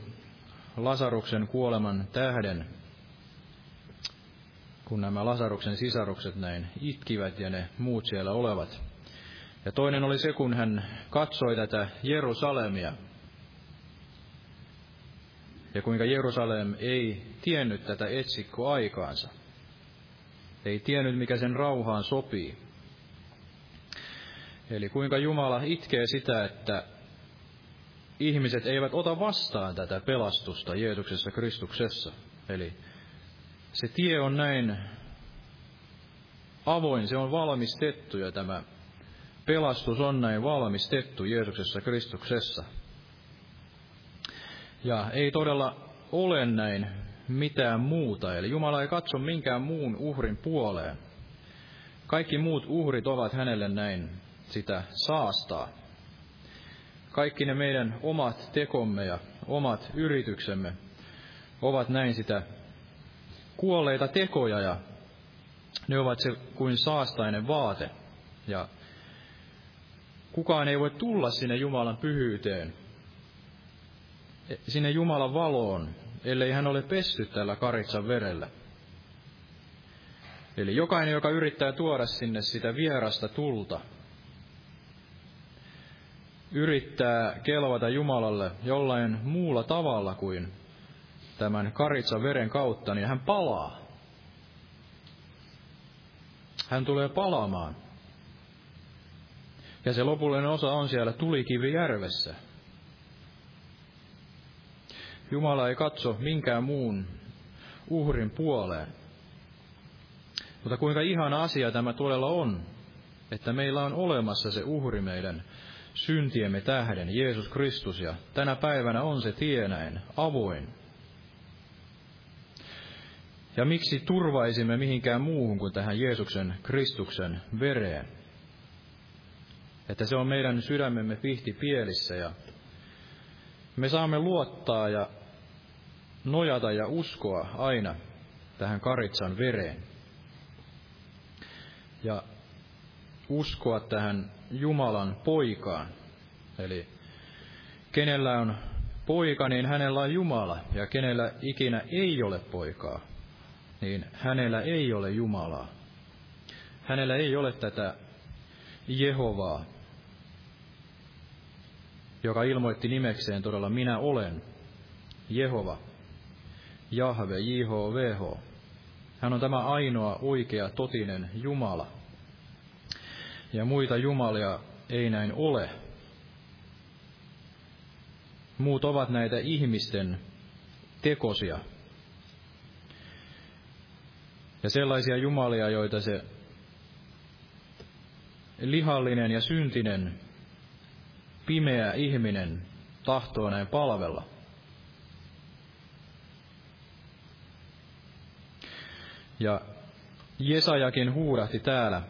Lasaruksen kuoleman tähden, kun nämä Lasaruksen sisarukset näin itkivät ja ne muut siellä olevat. Ja toinen oli se, kun hän katsoi tätä Jerusalemia, ja kuinka Jerusalem ei tiennyt tätä etsikkoaikaansa. Ei tiennyt, mikä sen rauhaan sopii. Eli kuinka Jumala itkee sitä, että ihmiset eivät ota vastaan tätä pelastusta Jeesuksessa Kristuksessa. Eli se tie on näin avoin, se on valmistettu ja tämä pelastus on näin valmistettu Jeesuksessa Kristuksessa. Ja ei todella ole näin mitään muuta, eli Jumala ei katso minkään muun uhrin puoleen. Kaikki muut uhrit ovat hänelle näin sitä saastaa. Kaikki ne meidän omat tekomme ja omat yrityksemme ovat näin sitä kuolleita tekoja ja ne ovat se kuin saastainen vaate. Ja kukaan ei voi tulla sinne Jumalan pyhyyteen sinne Jumalan valoon, ellei hän ole pesty tällä karitsan verellä. Eli jokainen, joka yrittää tuoda sinne sitä vierasta tulta, yrittää kelvata Jumalalle jollain muulla tavalla kuin tämän karitsan veren kautta, niin hän palaa. Hän tulee palaamaan. Ja se lopullinen osa on siellä tulikivijärvessä. Jumala ei katso minkään muun uhrin puoleen. Mutta kuinka ihana asia tämä todella on, että meillä on olemassa se uhri meidän syntiemme tähden, Jeesus Kristus, ja tänä päivänä on se tie näin, avoin. Ja miksi turvaisimme mihinkään muuhun kuin tähän Jeesuksen Kristuksen vereen? Että se on meidän sydämemme pihti pielissä ja me saamme luottaa ja nojata ja uskoa aina tähän karitsan vereen. Ja uskoa tähän Jumalan poikaan. Eli kenellä on poika, niin hänellä on Jumala, ja kenellä ikinä ei ole poikaa, niin hänellä ei ole Jumalaa. Hänellä ei ole tätä Jehovaa, joka ilmoitti nimekseen todella minä olen Jehova, Jahve, JHVH. Hän on tämä ainoa oikea totinen Jumala. Ja muita jumalia ei näin ole. Muut ovat näitä ihmisten tekosia. Ja sellaisia jumalia, joita se lihallinen ja syntinen, pimeä ihminen tahtoo näin palvella. Ja Jesajakin huudahti täällä,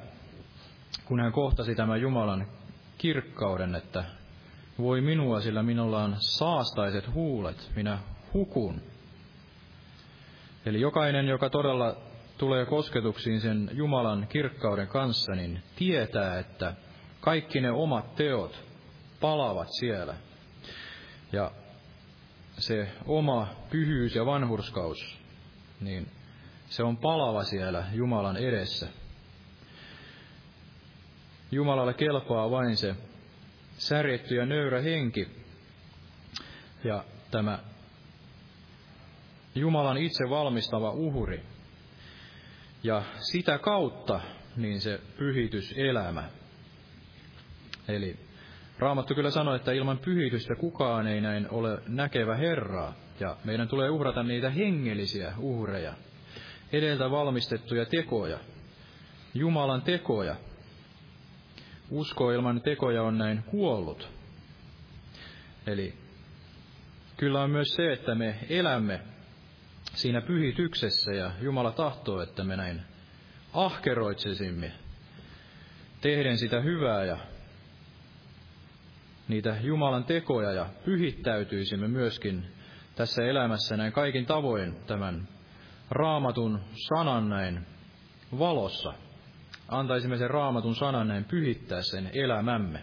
kun hän kohtasi tämän Jumalan kirkkauden, että voi minua, sillä minulla on saastaiset huulet, minä hukun. Eli jokainen, joka todella tulee kosketuksiin sen Jumalan kirkkauden kanssa, niin tietää, että kaikki ne omat teot palavat siellä. Ja se oma pyhyys ja vanhurskaus, niin se on palava siellä Jumalan edessä. Jumalalle kelpaa vain se särjetty ja nöyrä henki ja tämä Jumalan itse valmistava uhri. Ja sitä kautta niin se pyhityselämä. Eli Raamattu kyllä sanoo, että ilman pyhitystä kukaan ei näin ole näkevä Herraa, ja meidän tulee uhrata niitä hengellisiä uhreja, edeltä valmistettuja tekoja, Jumalan tekoja. Usko ilman tekoja on näin kuollut. Eli kyllä on myös se, että me elämme siinä pyhityksessä ja Jumala tahtoo, että me näin ahkeroitsisimme tehden sitä hyvää ja niitä Jumalan tekoja ja pyhittäytyisimme myöskin tässä elämässä näin kaikin tavoin tämän raamatun sanan näin valossa. Antaisimme sen raamatun sanan näin pyhittää sen elämämme.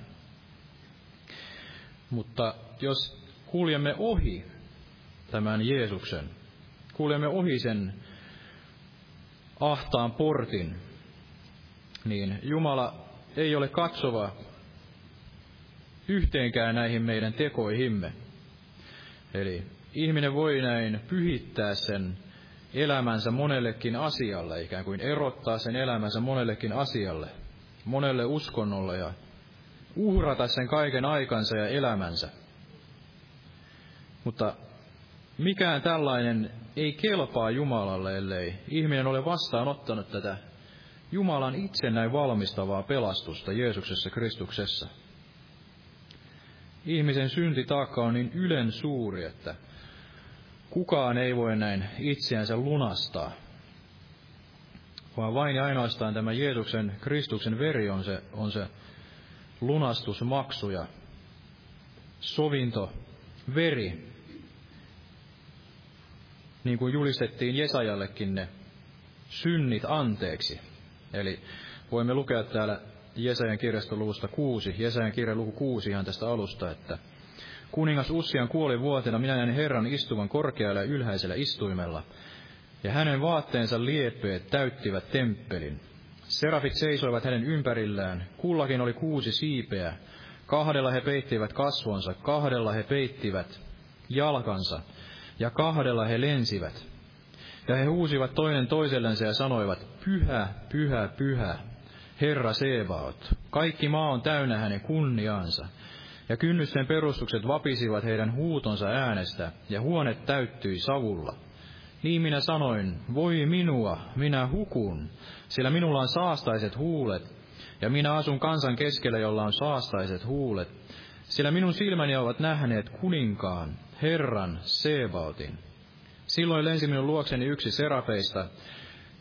Mutta jos kuljemme ohi tämän Jeesuksen, kuljemme ohi sen ahtaan portin, niin Jumala ei ole katsova yhteenkään näihin meidän tekoihimme. Eli ihminen voi näin pyhittää sen elämänsä monellekin asialle, ikään kuin erottaa sen elämänsä monellekin asialle, monelle uskonnolle ja uhrata sen kaiken aikansa ja elämänsä. Mutta mikään tällainen ei kelpaa Jumalalle, ellei ihminen ole vastaanottanut tätä Jumalan itse näin valmistavaa pelastusta Jeesuksessa Kristuksessa. Ihmisen syntitaakka on niin ylen suuri, että kukaan ei voi näin itseänsä lunastaa, vaan vain ja ainoastaan tämä Jeesuksen, Kristuksen veri on se, on se lunastusmaksu ja sovinto, veri, niin kuin julistettiin Jesajallekin ne synnit anteeksi. Eli voimme lukea täällä Jesajan kirjasta luvusta kuusi, Jesajan kirja luku kuusi ihan tästä alusta, että Kuningas Ussian kuoli vuotena, minä näin Herran istuvan korkealla ja ylhäisellä istuimella, ja hänen vaatteensa liepeet täyttivät temppelin. Serafit seisoivat hänen ympärillään, kullakin oli kuusi siipeä, kahdella he peittivät kasvonsa, kahdella he peittivät jalkansa, ja kahdella he lensivät. Ja he huusivat toinen toisellensa ja sanoivat, pyhä, pyhä, pyhä, Herra Sebaot, kaikki maa on täynnä hänen kunniaansa. Ja kynnysten perustukset vapisivat heidän huutonsa äänestä, ja huone täyttyi savulla. Niin minä sanoin, voi minua, minä hukun, sillä minulla on saastaiset huulet, ja minä asun kansan keskellä, jolla on saastaiset huulet, sillä minun silmäni ovat nähneet kuninkaan, Herran Sebaotin. Silloin lensi minun luokseni yksi serafeista,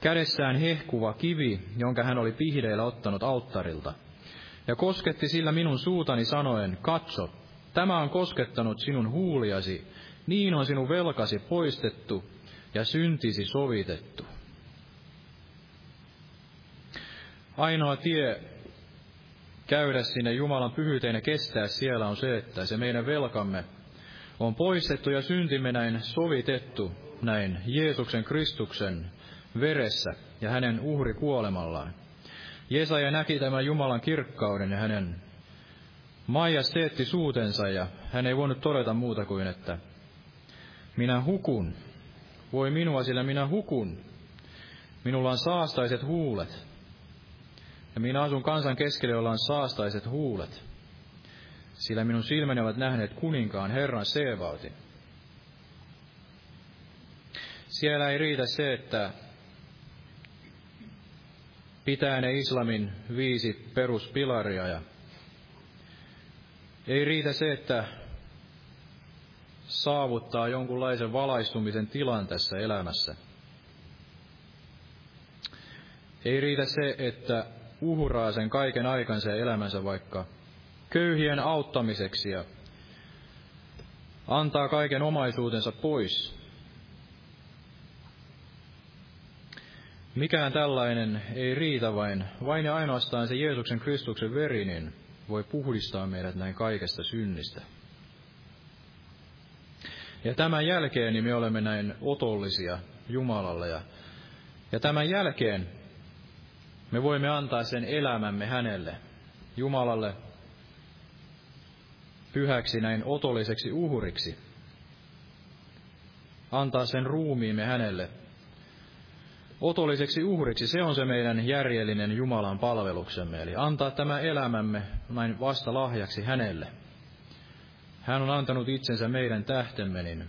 kädessään hehkuva kivi, jonka hän oli pihdeillä ottanut alttarilta. Ja kosketti sillä minun suutani sanoen, katso, tämä on koskettanut sinun huuliasi, niin on sinun velkasi poistettu, ja syntisi sovitettu. Ainoa tie käydä sinne Jumalan pyhyyteen ja kestää siellä on se, että se meidän velkamme on poistettu ja syntimme näin sovitettu näin Jeesuksen Kristuksen veressä ja hänen uhri kuolemallaan. Jesaja näki tämän Jumalan kirkkauden ja hänen majesteetti suutensa ja hän ei voinut todeta muuta kuin, että minä hukun. Voi minua, sillä minä hukun. Minulla on saastaiset huulet. Ja minä asun kansan keskellä, jolla on saastaiset huulet. Sillä minun silmäni ovat nähneet kuninkaan Herran Seevautin. Siellä ei riitä se, että pitää ne islamin viisi peruspilaria ja ei riitä se, että saavuttaa jonkunlaisen valaistumisen tilan tässä elämässä. Ei riitä se, että uhraa sen kaiken aikansa ja elämänsä vaikka köyhien auttamiseksi ja antaa kaiken omaisuutensa pois. Mikään tällainen ei riitä vain, vain ja ainoastaan se Jeesuksen Kristuksen veri, niin voi puhdistaa meidät näin kaikesta synnistä. Ja tämän jälkeen niin me olemme näin otollisia Jumalalle. Ja, ja tämän jälkeen me voimme antaa sen elämämme hänelle, Jumalalle, pyhäksi näin otolliseksi uhriksi. Antaa sen ruumiimme hänelle otolliseksi uhriksi, se on se meidän järjellinen Jumalan palveluksemme, eli antaa tämä elämämme näin vasta lahjaksi hänelle. Hän on antanut itsensä meidän tähtemme, niin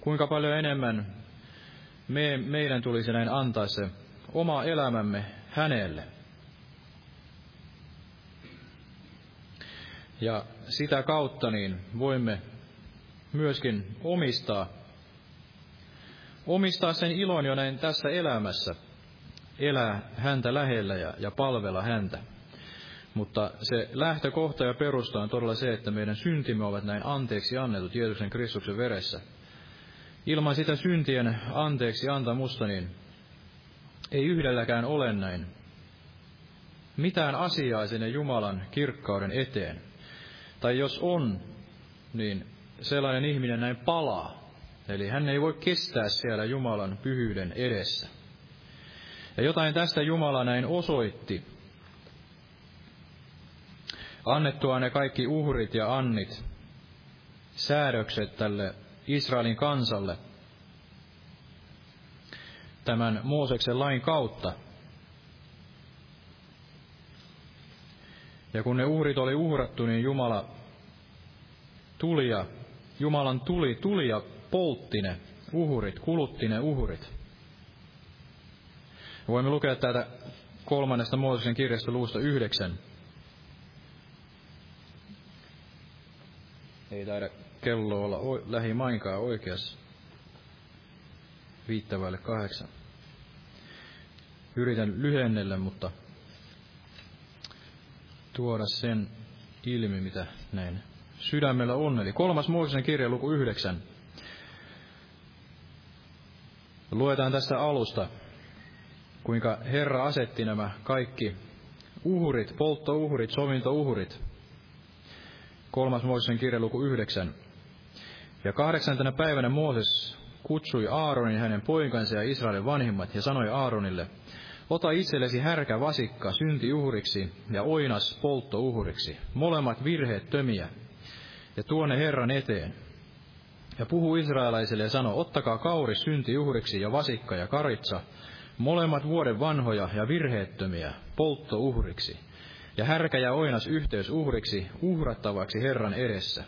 kuinka paljon enemmän me, meidän tulisi näin antaa se oma elämämme hänelle. Ja sitä kautta niin voimme myöskin omistaa omistaa sen ilon jo näin tässä elämässä, elää häntä lähellä ja, ja palvella häntä. Mutta se lähtökohta ja perusta on todella se, että meidän syntimme ovat näin anteeksi annetut Jeesuksen Kristuksen veressä. Ilman sitä syntien anteeksi antamusta, niin ei yhdelläkään ole näin mitään asiaa sinne Jumalan kirkkauden eteen. Tai jos on, niin sellainen ihminen näin palaa Eli hän ei voi kestää siellä Jumalan pyhyyden edessä. Ja jotain tästä Jumala näin osoitti. Annettua ne kaikki uhrit ja annit, säädökset tälle Israelin kansalle tämän Mooseksen lain kautta. Ja kun ne uhrit oli uhrattu, niin Jumala tuli ja Jumalan tuli, tuli ja poltti ne uhurit, kulutti ne uhurit. Voimme lukea täältä kolmannesta Mooseksen kirjasta luusta yhdeksän. Ei taida kello olla lähimainkaan oikeassa. Viittävälle kahdeksan. Yritän lyhennellä, mutta tuoda sen ilmi, mitä näin sydämellä on. Eli kolmas Mooseksen kirja, luku yhdeksän. Luetaan tästä alusta, kuinka Herra asetti nämä kaikki uhrit, polttouhrit, sovintouhrit. Kolmas Mooseksen kirja luku yhdeksän. Ja kahdeksantena päivänä Mooses kutsui Aaronin hänen poikansa ja Israelin vanhimmat ja sanoi Aaronille, Ota itsellesi härkä vasikka syntiuhriksi ja oinas polttouhriksi, molemmat virheet tömiä, ja tuonne Herran eteen. Ja puhu israelaisille ja sano, ottakaa kauri syntiuhriksi ja vasikka ja karitsa, molemmat vuoden vanhoja ja virheettömiä, polttouhriksi, ja härkä ja oinas yhteysuhriksi, uhrattavaksi Herran edessä.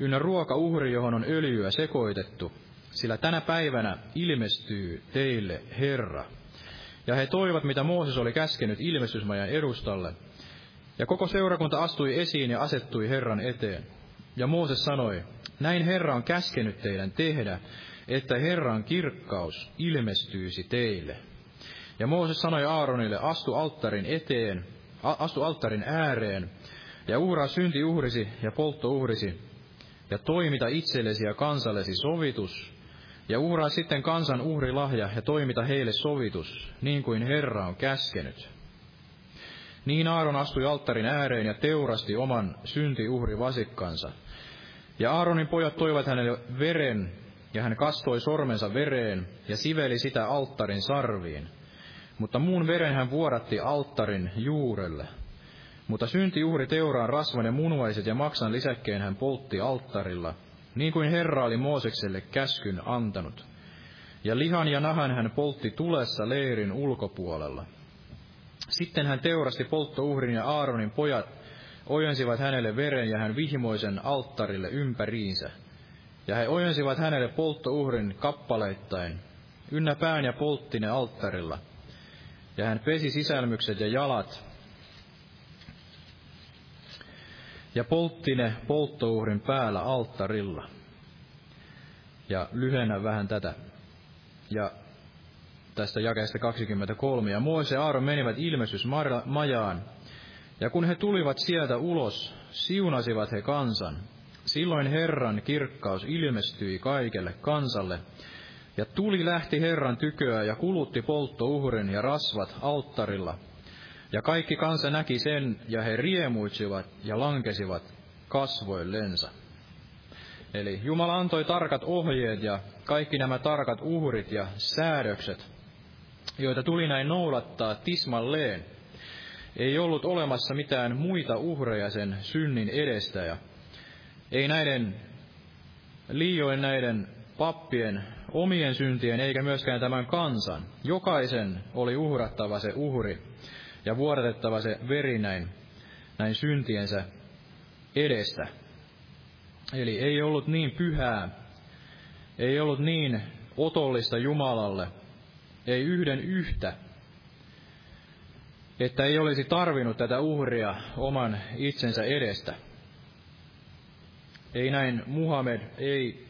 Ynnä ruokauhri, johon on öljyä sekoitettu, sillä tänä päivänä ilmestyy teille Herra. Ja he toivat, mitä Mooses oli käskenyt ilmestysmajan edustalle. Ja koko seurakunta astui esiin ja asettui Herran eteen. Ja Mooses sanoi, näin Herra on käskenyt teidän tehdä, että Herran kirkkaus ilmestyisi teille. Ja Mooses sanoi Aaronille, astu alttarin eteen, astu alttarin ääreen, ja uhraa syntiuhrisi ja polttouhrisi, ja toimita itsellesi ja kansallesi sovitus, Ja uhraa sitten kansan uhrilahja ja toimita heille sovitus, niin kuin Herra on käskenyt. Niin Aaron astui alttarin ääreen ja teurasti oman syntiuhrivasikkansa. Ja Aaronin pojat toivat hänelle veren, ja hän kastoi sormensa vereen ja siveli sitä alttarin sarviin. Mutta muun veren hän vuodatti alttarin juurelle. Mutta syntiuhri teuraan rasvan ja munuaiset ja maksan lisäkkeen hän poltti alttarilla, niin kuin Herra oli Moosekselle käskyn antanut. Ja lihan ja nahan hän poltti tulessa leirin ulkopuolella. Sitten hän teurasti polttouhrin ja Aaronin pojat ojensivat hänelle veren ja hän vihmoisen alttarille ympäriinsä. Ja he ojensivat hänelle polttouhrin kappaleittain, ynnä pään ja poltti ne alttarilla. Ja hän pesi sisälmykset ja jalat, ja poltti ne polttouhrin päällä alttarilla. Ja lyhennä vähän tätä. Ja tästä jakeesta 23. Ja Moise ja Aaron menivät ilmestysmajaan, ja kun he tulivat sieltä ulos, siunasivat he kansan. Silloin Herran kirkkaus ilmestyi kaikelle kansalle, ja tuli lähti Herran tyköä ja kulutti polttouhrin ja rasvat alttarilla. Ja kaikki kansa näki sen, ja he riemuitsivat ja lankesivat kasvoillensa. Eli Jumala antoi tarkat ohjeet ja kaikki nämä tarkat uhrit ja säädökset, joita tuli näin noudattaa tismalleen. Ei ollut olemassa mitään muita uhreja sen synnin edestä ja ei näiden liioin näiden pappien omien syntien eikä myöskään tämän kansan. Jokaisen oli uhrattava se uhri ja vuodatettava se veri näin, näin syntiensä edestä. Eli ei ollut niin pyhää, ei ollut niin otollista Jumalalle, ei yhden yhtä, että ei olisi tarvinnut tätä uhria oman itsensä edestä. Ei näin Muhammed, ei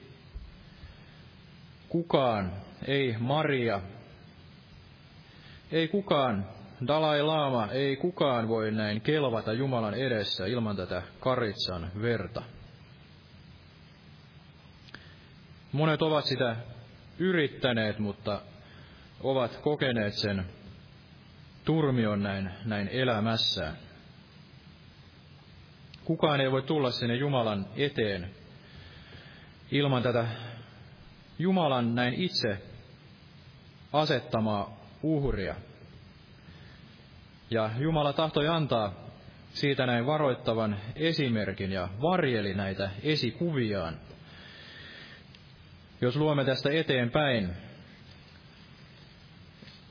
kukaan, ei Maria, ei kukaan, Dalai Lama, ei kukaan voi näin kelvata Jumalan edessä ilman tätä karitsan verta. Monet ovat sitä yrittäneet, mutta ovat kokeneet sen turmion näin, näin elämässään. Kukaan ei voi tulla sinne Jumalan eteen ilman tätä Jumalan näin itse asettamaa uhria. Ja Jumala tahtoi antaa siitä näin varoittavan esimerkin ja varjeli näitä esikuviaan. Jos luomme tästä eteenpäin,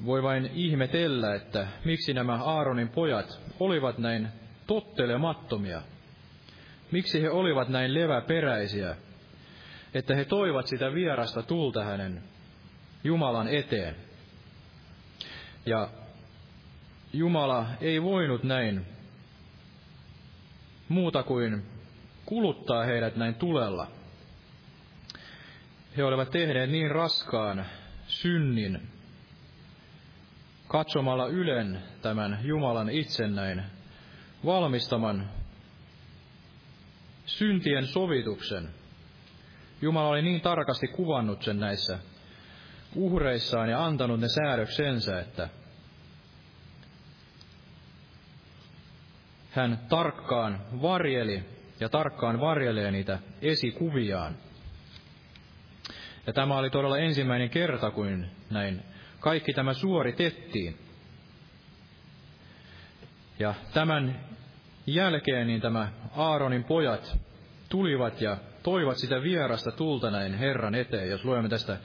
voi vain ihmetellä, että miksi nämä Aaronin pojat olivat näin tottelemattomia. Miksi he olivat näin leväperäisiä, että he toivat sitä vierasta tulta hänen Jumalan eteen. Ja Jumala ei voinut näin muuta kuin kuluttaa heidät näin tulella. He olivat tehneet niin raskaan synnin katsomalla ylen tämän Jumalan itse näin valmistaman syntien sovituksen. Jumala oli niin tarkasti kuvannut sen näissä uhreissaan ja antanut ne säädöksensä, että hän tarkkaan varjeli ja tarkkaan varjelee niitä esikuviaan. Ja tämä oli todella ensimmäinen kerta, kun näin kaikki tämä suoritettiin. Ja tämän jälkeen niin tämä Aaronin pojat tulivat ja toivat sitä vierasta tulta näin Herran eteen, jos luemme tästä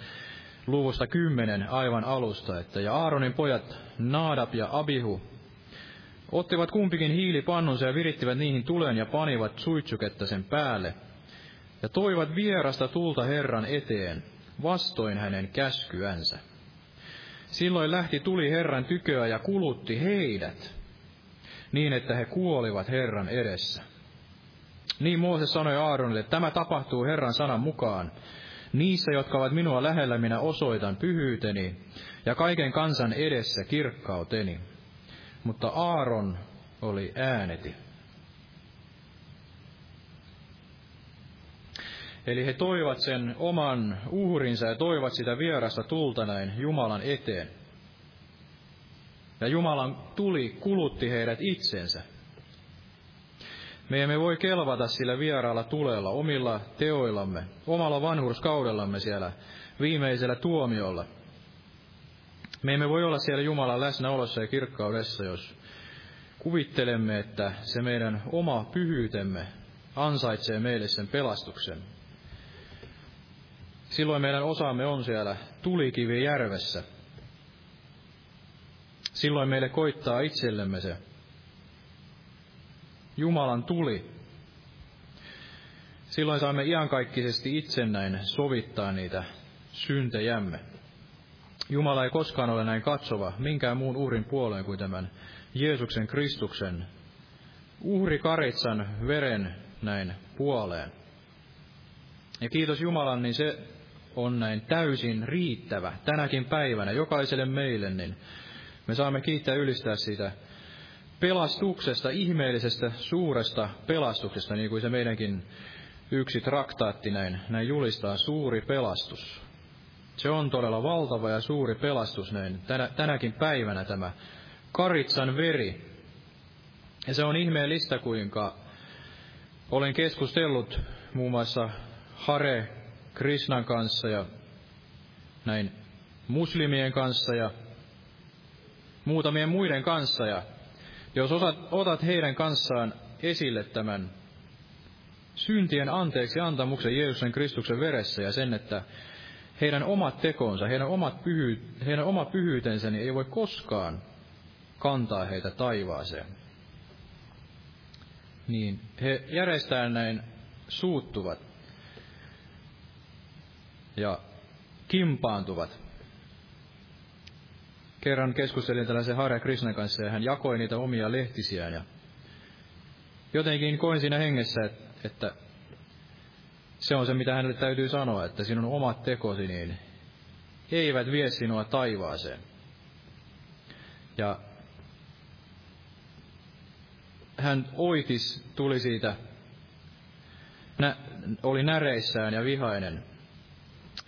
luvusta kymmenen aivan alusta, että ja Aaronin pojat Naadab ja Abihu ottivat kumpikin hiilipannunsa ja virittivät niihin tulen ja panivat suitsuketta sen päälle, ja toivat vierasta tulta Herran eteen, vastoin hänen käskyänsä. Silloin lähti tuli Herran tyköä ja kulutti heidät, niin että he kuolivat Herran edessä. Niin Mooses sanoi Aaronille, että tämä tapahtuu Herran sanan mukaan. Niissä, jotka ovat minua lähellä, minä osoitan pyhyyteni ja kaiken kansan edessä kirkkauteni. Mutta Aaron oli ääneti. Eli he toivat sen oman uhrinsa ja toivat sitä vierasta tulta näin Jumalan eteen. Ja Jumalan tuli kulutti heidät itsensä. Me emme voi kelvata sillä vieraalla tulella omilla teoillamme, omalla vanhurskaudellamme siellä viimeisellä tuomiolla. Me emme voi olla siellä Jumalan läsnäolossa ja kirkkaudessa, jos kuvittelemme, että se meidän oma pyhyytemme ansaitsee meille sen pelastuksen. Silloin meidän osamme on siellä tulikivi järvessä. Silloin meille koittaa itsellemme se Jumalan tuli. Silloin saamme iankaikkisesti itse näin sovittaa niitä syntejämme. Jumala ei koskaan ole näin katsova minkään muun uhrin puoleen kuin tämän Jeesuksen Kristuksen uhrikaritsan veren näin puoleen. Ja kiitos Jumalan, niin se on näin täysin riittävä tänäkin päivänä jokaiselle meille, niin me saamme kiittää ylistää siitä pelastuksesta, ihmeellisestä suuresta pelastuksesta, niin kuin se meidänkin yksi traktaatti näin, näin julistaa, suuri pelastus. Se on todella valtava ja suuri pelastus näin tänä, tänäkin päivänä tämä karitsan veri. Ja se on ihmeellistä, kuinka olen keskustellut muun muassa Hare Krishnan kanssa ja näin muslimien kanssa ja muutamien muiden kanssa. Ja jos osat, otat heidän kanssaan esille tämän syntien anteeksi antamuksen Jeesuksen Kristuksen veressä ja sen, että heidän omat tekonsa, heidän, omat pyhy, heidän oma pyhyytensä niin ei voi koskaan kantaa heitä taivaaseen. Niin he järjestään näin suuttuvat ja kimpaantuvat. Kerran keskustelin tällaisen Hare Krishnan kanssa ja hän jakoi niitä omia lehtisiään ja jotenkin koin siinä hengessä, että se on se, mitä hänelle täytyy sanoa, että sinun omat tekosi niin eivät vie sinua taivaaseen. Ja hän oitis tuli siitä, nä, oli näreissään ja vihainen,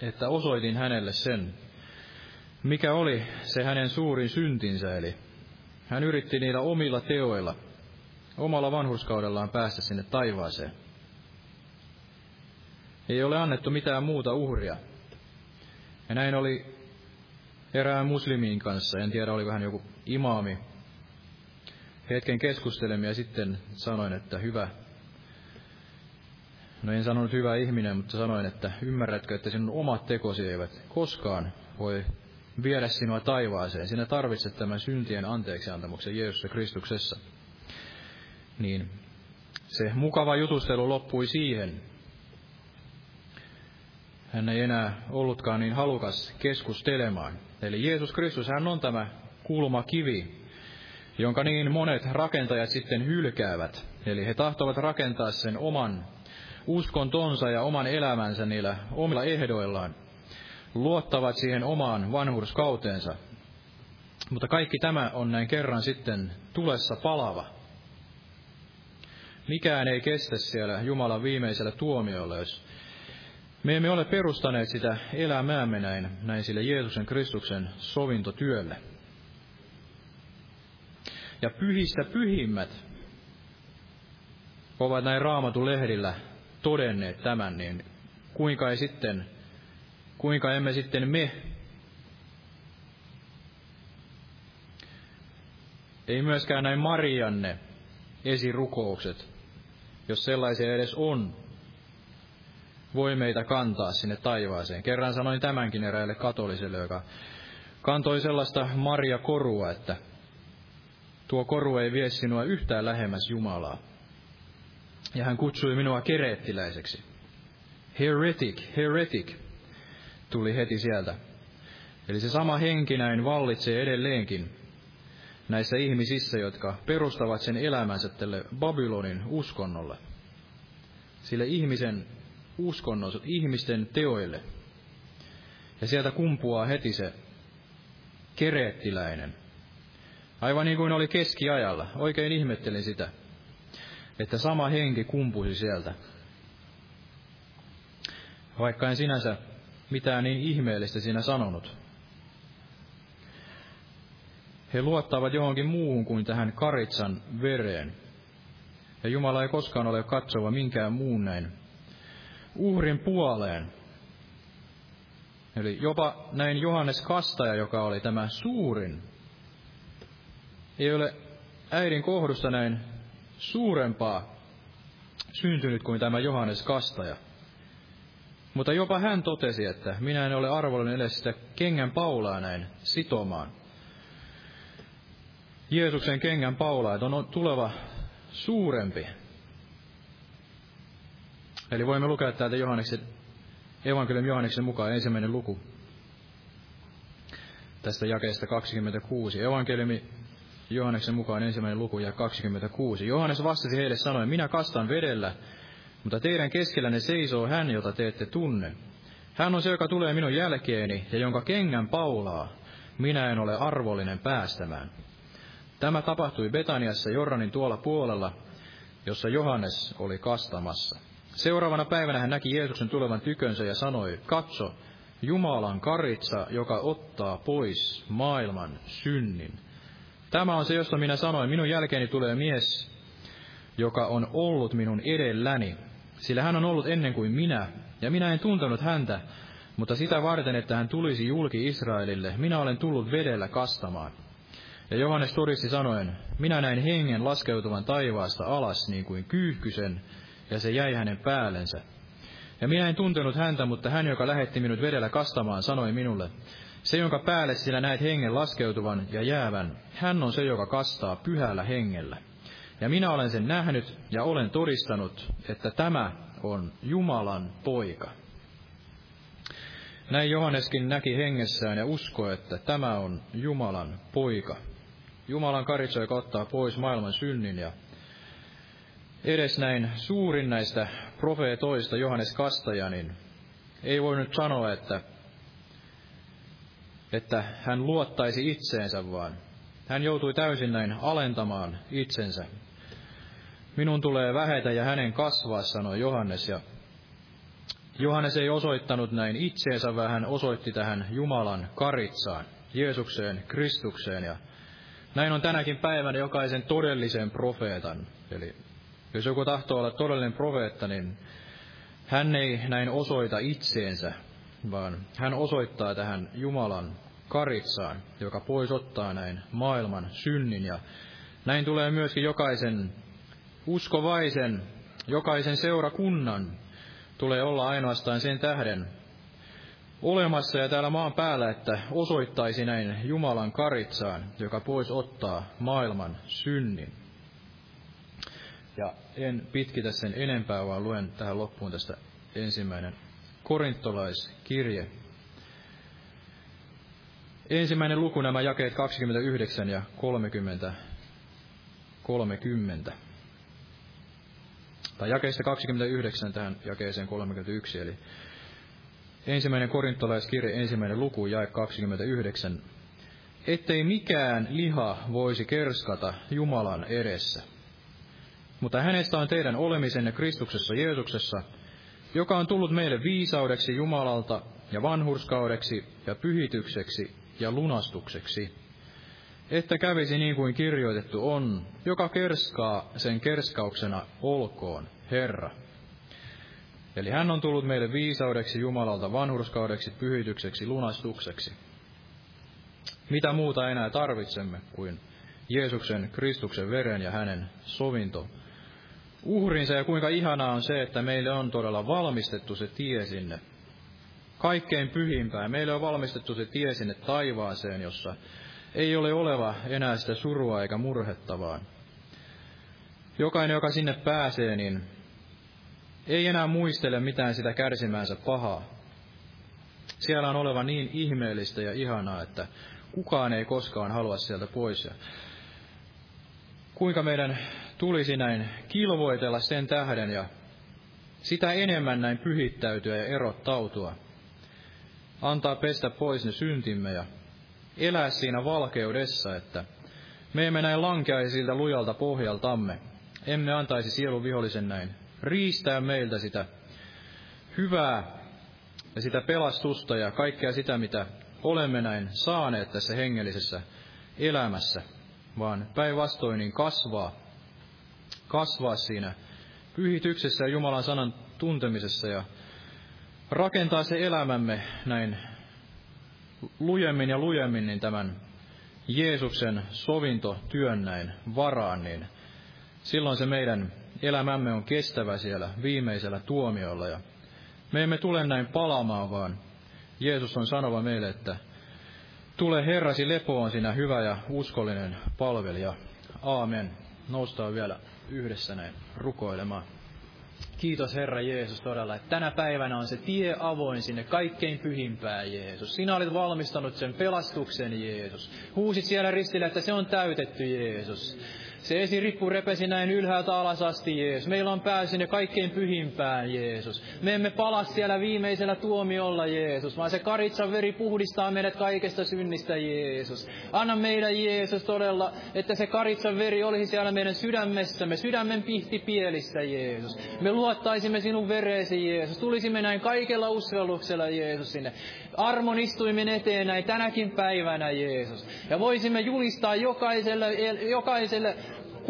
että osoitin hänelle sen, mikä oli se hänen suurin syntinsä, eli hän yritti niillä omilla teoilla, omalla vanhurskaudellaan päästä sinne taivaaseen. Ei ole annettu mitään muuta uhria. Ja näin oli erään muslimiin kanssa, en tiedä oliko hän joku imaami. Hetken keskustelemme ja sitten sanoin, että hyvä, no en sanonut hyvä ihminen, mutta sanoin, että ymmärrätkö, että sinun omat tekosi eivät koskaan voi viedä sinua taivaaseen. Sinä tarvitset tämän syntien anteeksiantamuksen Jeesuksessa Kristuksessa. Niin se mukava jutustelu loppui siihen, hän ei enää ollutkaan niin halukas keskustelemaan. Eli Jeesus Kristus, hän on tämä kulmakivi, jonka niin monet rakentajat sitten hylkäävät. Eli he tahtovat rakentaa sen oman uskontonsa ja oman elämänsä niillä omilla ehdoillaan. Luottavat siihen omaan vanhurskauteensa. Mutta kaikki tämä on näin kerran sitten tulessa palava. Mikään ei kestä siellä Jumalan viimeisellä tuomiolla, jos me emme ole perustaneet sitä elämäämme näin, näin sille Jeesuksen Kristuksen sovintotyölle. Ja pyhistä pyhimmät ovat näin raamatun lehdillä todenneet tämän, niin kuinka ei sitten, kuinka emme sitten me, ei myöskään näin Marianne esirukoukset, jos sellaisia edes on, voi meitä kantaa sinne taivaaseen. Kerran sanoin tämänkin eräälle katoliselle, joka kantoi sellaista Maria korua, että tuo koru ei vie sinua yhtään lähemmäs Jumalaa. Ja hän kutsui minua kereettiläiseksi. Heretic, heretic, tuli heti sieltä. Eli se sama henki näin vallitsee edelleenkin näissä ihmisissä, jotka perustavat sen elämänsä tälle Babylonin uskonnolle. Sille ihmisen uskonnon, ihmisten teoille. Ja sieltä kumpuaa heti se kereettiläinen. Aivan niin kuin oli keskiajalla. Oikein ihmettelin sitä, että sama henki kumpuisi sieltä. vaikka en sinänsä mitään niin ihmeellistä siinä sanonut. He luottavat johonkin muuhun kuin tähän karitsan vereen. Ja Jumala ei koskaan ole katsova minkään muun näin uhrin puoleen. Eli jopa näin Johannes Kastaja, joka oli tämä suurin, ei ole äidin kohdusta näin suurempaa syntynyt kuin tämä Johannes Kastaja. Mutta jopa hän totesi, että minä en ole arvollinen edes sitä kengän paulaa näin sitomaan. Jeesuksen kengän paulaa, on tuleva suurempi. Eli voimme lukea täältä Johanneksen, evankelium Johanneksen mukaan ensimmäinen luku. Tästä jakeesta 26. Evankeliumi Johanneksen mukaan ensimmäinen luku ja 26. Johannes vastasi heille sanoen, minä kastan vedellä, mutta teidän keskellänne seisoo hän, jota te ette tunne. Hän on se, joka tulee minun jälkeeni ja jonka kengän paulaa minä en ole arvollinen päästämään. Tämä tapahtui Betaniassa Jordanin tuolla puolella, jossa Johannes oli kastamassa. Seuraavana päivänä hän näki Jeesuksen tulevan tykönsä ja sanoi, katso, Jumalan karitsa, joka ottaa pois maailman synnin. Tämä on se, josta minä sanoin, minun jälkeeni tulee mies, joka on ollut minun edelläni, sillä hän on ollut ennen kuin minä, ja minä en tuntenut häntä, mutta sitä varten, että hän tulisi julki Israelille, minä olen tullut vedellä kastamaan. Ja Johannes todisti sanoen, minä näin hengen laskeutuvan taivaasta alas niin kuin kyyhkysen, ja se jäi hänen päällensä. Ja minä en tuntenut häntä, mutta hän, joka lähetti minut vedellä kastamaan, sanoi minulle, se, jonka päälle sinä näet hengen laskeutuvan ja jäävän, hän on se, joka kastaa pyhällä hengellä. Ja minä olen sen nähnyt ja olen todistanut, että tämä on Jumalan poika. Näin Johanneskin näki hengessään ja uskoi, että tämä on Jumalan poika. Jumalan karitsa, joka ottaa pois maailman synnin ja edes näin suurin näistä profeetoista Johannes Kastaja, niin ei voi nyt sanoa, että, että hän luottaisi itseensä, vaan hän joutui täysin näin alentamaan itsensä. Minun tulee vähetä ja hänen kasvaa, sanoi Johannes, ja Johannes ei osoittanut näin itseensä, vaan hän osoitti tähän Jumalan karitsaan, Jeesukseen, Kristukseen, ja näin on tänäkin päivänä jokaisen todellisen profeetan. Eli jos joku tahtoo olla todellinen profeetta, niin hän ei näin osoita itseensä, vaan hän osoittaa tähän Jumalan karitsaan, joka pois ottaa näin maailman synnin. Ja näin tulee myöskin jokaisen uskovaisen, jokaisen seurakunnan tulee olla ainoastaan sen tähden olemassa ja täällä maan päällä, että osoittaisi näin Jumalan karitsaan, joka pois ottaa maailman synnin. Ja en pitkitä sen enempää, vaan luen tähän loppuun tästä ensimmäinen korintolaiskirje. Ensimmäinen luku nämä jakeet 29 ja 30. 30. Tai jakeesta 29 tähän jakeeseen 31, eli ensimmäinen korintolaiskirje, ensimmäinen luku, jae 29. Ettei mikään liha voisi kerskata Jumalan edessä mutta hänestä on teidän olemisenne Kristuksessa Jeesuksessa, joka on tullut meille viisaudeksi Jumalalta ja vanhurskaudeksi ja pyhitykseksi ja lunastukseksi, että kävisi niin kuin kirjoitettu on, joka kerskaa sen kerskauksena olkoon Herra. Eli hän on tullut meille viisaudeksi Jumalalta vanhurskaudeksi, pyhitykseksi, lunastukseksi. Mitä muuta enää tarvitsemme kuin Jeesuksen, Kristuksen veren ja hänen sovinto uhrinsa ja kuinka ihanaa on se, että meille on todella valmistettu se tie sinne kaikkein pyhimpään. Meille on valmistettu se tie sinne taivaaseen, jossa ei ole oleva enää sitä surua eikä murhettavaa. Jokainen, joka sinne pääsee, niin ei enää muistele mitään sitä kärsimäänsä pahaa. Siellä on oleva niin ihmeellistä ja ihanaa, että kukaan ei koskaan halua sieltä pois. Ja kuinka meidän tulisi näin kilvoitella sen tähden ja sitä enemmän näin pyhittäytyä ja erottautua. Antaa pestä pois ne syntimme ja elää siinä valkeudessa, että me emme näin lankeaisi siltä lujalta pohjaltamme. Emme antaisi sielun vihollisen näin riistää meiltä sitä hyvää ja sitä pelastusta ja kaikkea sitä, mitä olemme näin saaneet tässä hengellisessä elämässä, vaan päinvastoin niin kasvaa, kasvaa siinä pyhityksessä ja Jumalan sanan tuntemisessa ja rakentaa se elämämme näin lujemmin ja lujemmin niin tämän Jeesuksen sovintotyön näin varaan, niin silloin se meidän elämämme on kestävä siellä viimeisellä tuomiolla. Ja me emme tule näin palaamaan, vaan Jeesus on sanova meille, että tule Herrasi lepoon sinä hyvä ja uskollinen palvelija. Aamen. Noustaan vielä yhdessä näin rukoilemaan. Kiitos Herra Jeesus todella, että tänä päivänä on se tie avoin sinne kaikkein pyhimpään Jeesus. Sinä olit valmistanut sen pelastuksen Jeesus. Huusit siellä ristillä, että se on täytetty Jeesus. Se esirippu repesi näin ylhäältä alas asti, Jeesus. Meillä on pääsy sinne kaikkein pyhimpään, Jeesus. Me emme pala siellä viimeisellä tuomiolla, Jeesus, vaan se karitsan veri puhdistaa meidät kaikesta synnistä, Jeesus. Anna meidän, Jeesus, todella, että se karitsan veri olisi siellä meidän sydämessämme, sydämen pihti pielissä, Jeesus. Me luottaisimme sinun vereesi, Jeesus. Tulisimme näin kaikella uskalluksella, Jeesus, sinne armon istuimen eteen näin tänäkin päivänä, Jeesus. Ja voisimme julistaa jokaiselle, jokaiselle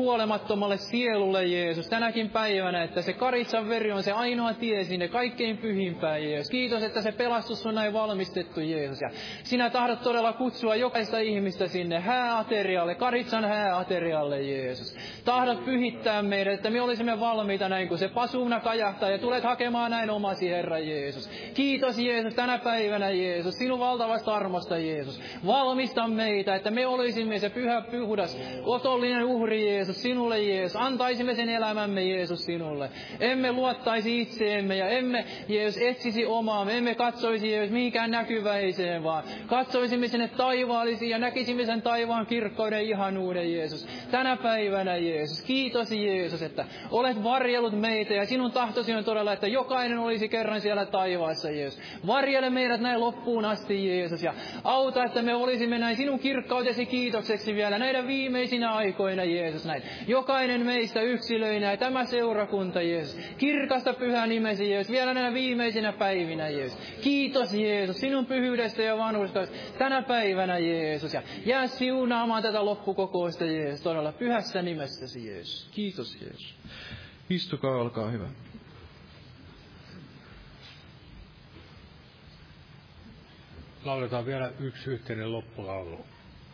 kuolemattomalle sielulle, Jeesus, tänäkin päivänä, että se karitsan veri on se ainoa tie sinne kaikkein pyhimpään, Jeesus. Kiitos, että se pelastus on näin valmistettu, Jeesus. Ja sinä tahdot todella kutsua jokaista ihmistä sinne hääaterialle, karitsan hääaterialle, Jeesus. Tahdot pyhittää meidät, että me olisimme valmiita näin, kun se pasuuna kajahtaa ja tulet hakemaan näin omasi, Herra Jeesus. Kiitos, Jeesus, tänä päivänä, Jeesus, sinun valtavasta armosta, Jeesus. Valmista meitä, että me olisimme se pyhä, puhdas, otollinen uhri, Jeesus Jeesus, sinulle Jeesus. Antaisimme sen elämämme Jeesus sinulle. Emme luottaisi itseemme ja emme Jeesus etsisi omaa. Me emme katsoisi Jeesus mihinkään näkyväiseen, vaan katsoisimme sinne taivaallisiin ja näkisimme sen taivaan kirkkouden ihanuuden Jeesus. Tänä päivänä Jeesus. Kiitos Jeesus, että olet varjellut meitä ja sinun tahtosi on todella, että jokainen olisi kerran siellä taivaassa Jeesus. Varjele meidät näin loppuun asti Jeesus ja auta, että me olisimme näin sinun kirkkautesi kiitokseksi vielä näiden viimeisinä aikoina Jeesus näin. Jokainen meistä yksilöinä ja tämä seurakunta, Jeesus. Kirkasta pyhä nimesi, Jeesus. Vielä näinä viimeisinä päivinä, Jeesus. Kiitos, Jeesus, sinun pyhyydestä ja vanhuudesta tänä päivänä, Jeesus. Ja jää siunaamaan tätä loppukokousta, Jeesus. Todella pyhässä nimessäsi, Jeesus. Kiitos, Jeesus. Istukaa, olkaa hyvä. Lauletaan vielä yksi yhteinen loppulaulu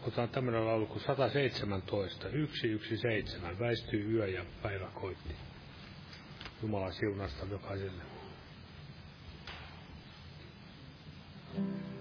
otetaan tämmöinen laulu kuin 117, 117, väistyy yö ja päivä koitti. Jumalan siunasta jokaiselle. thank you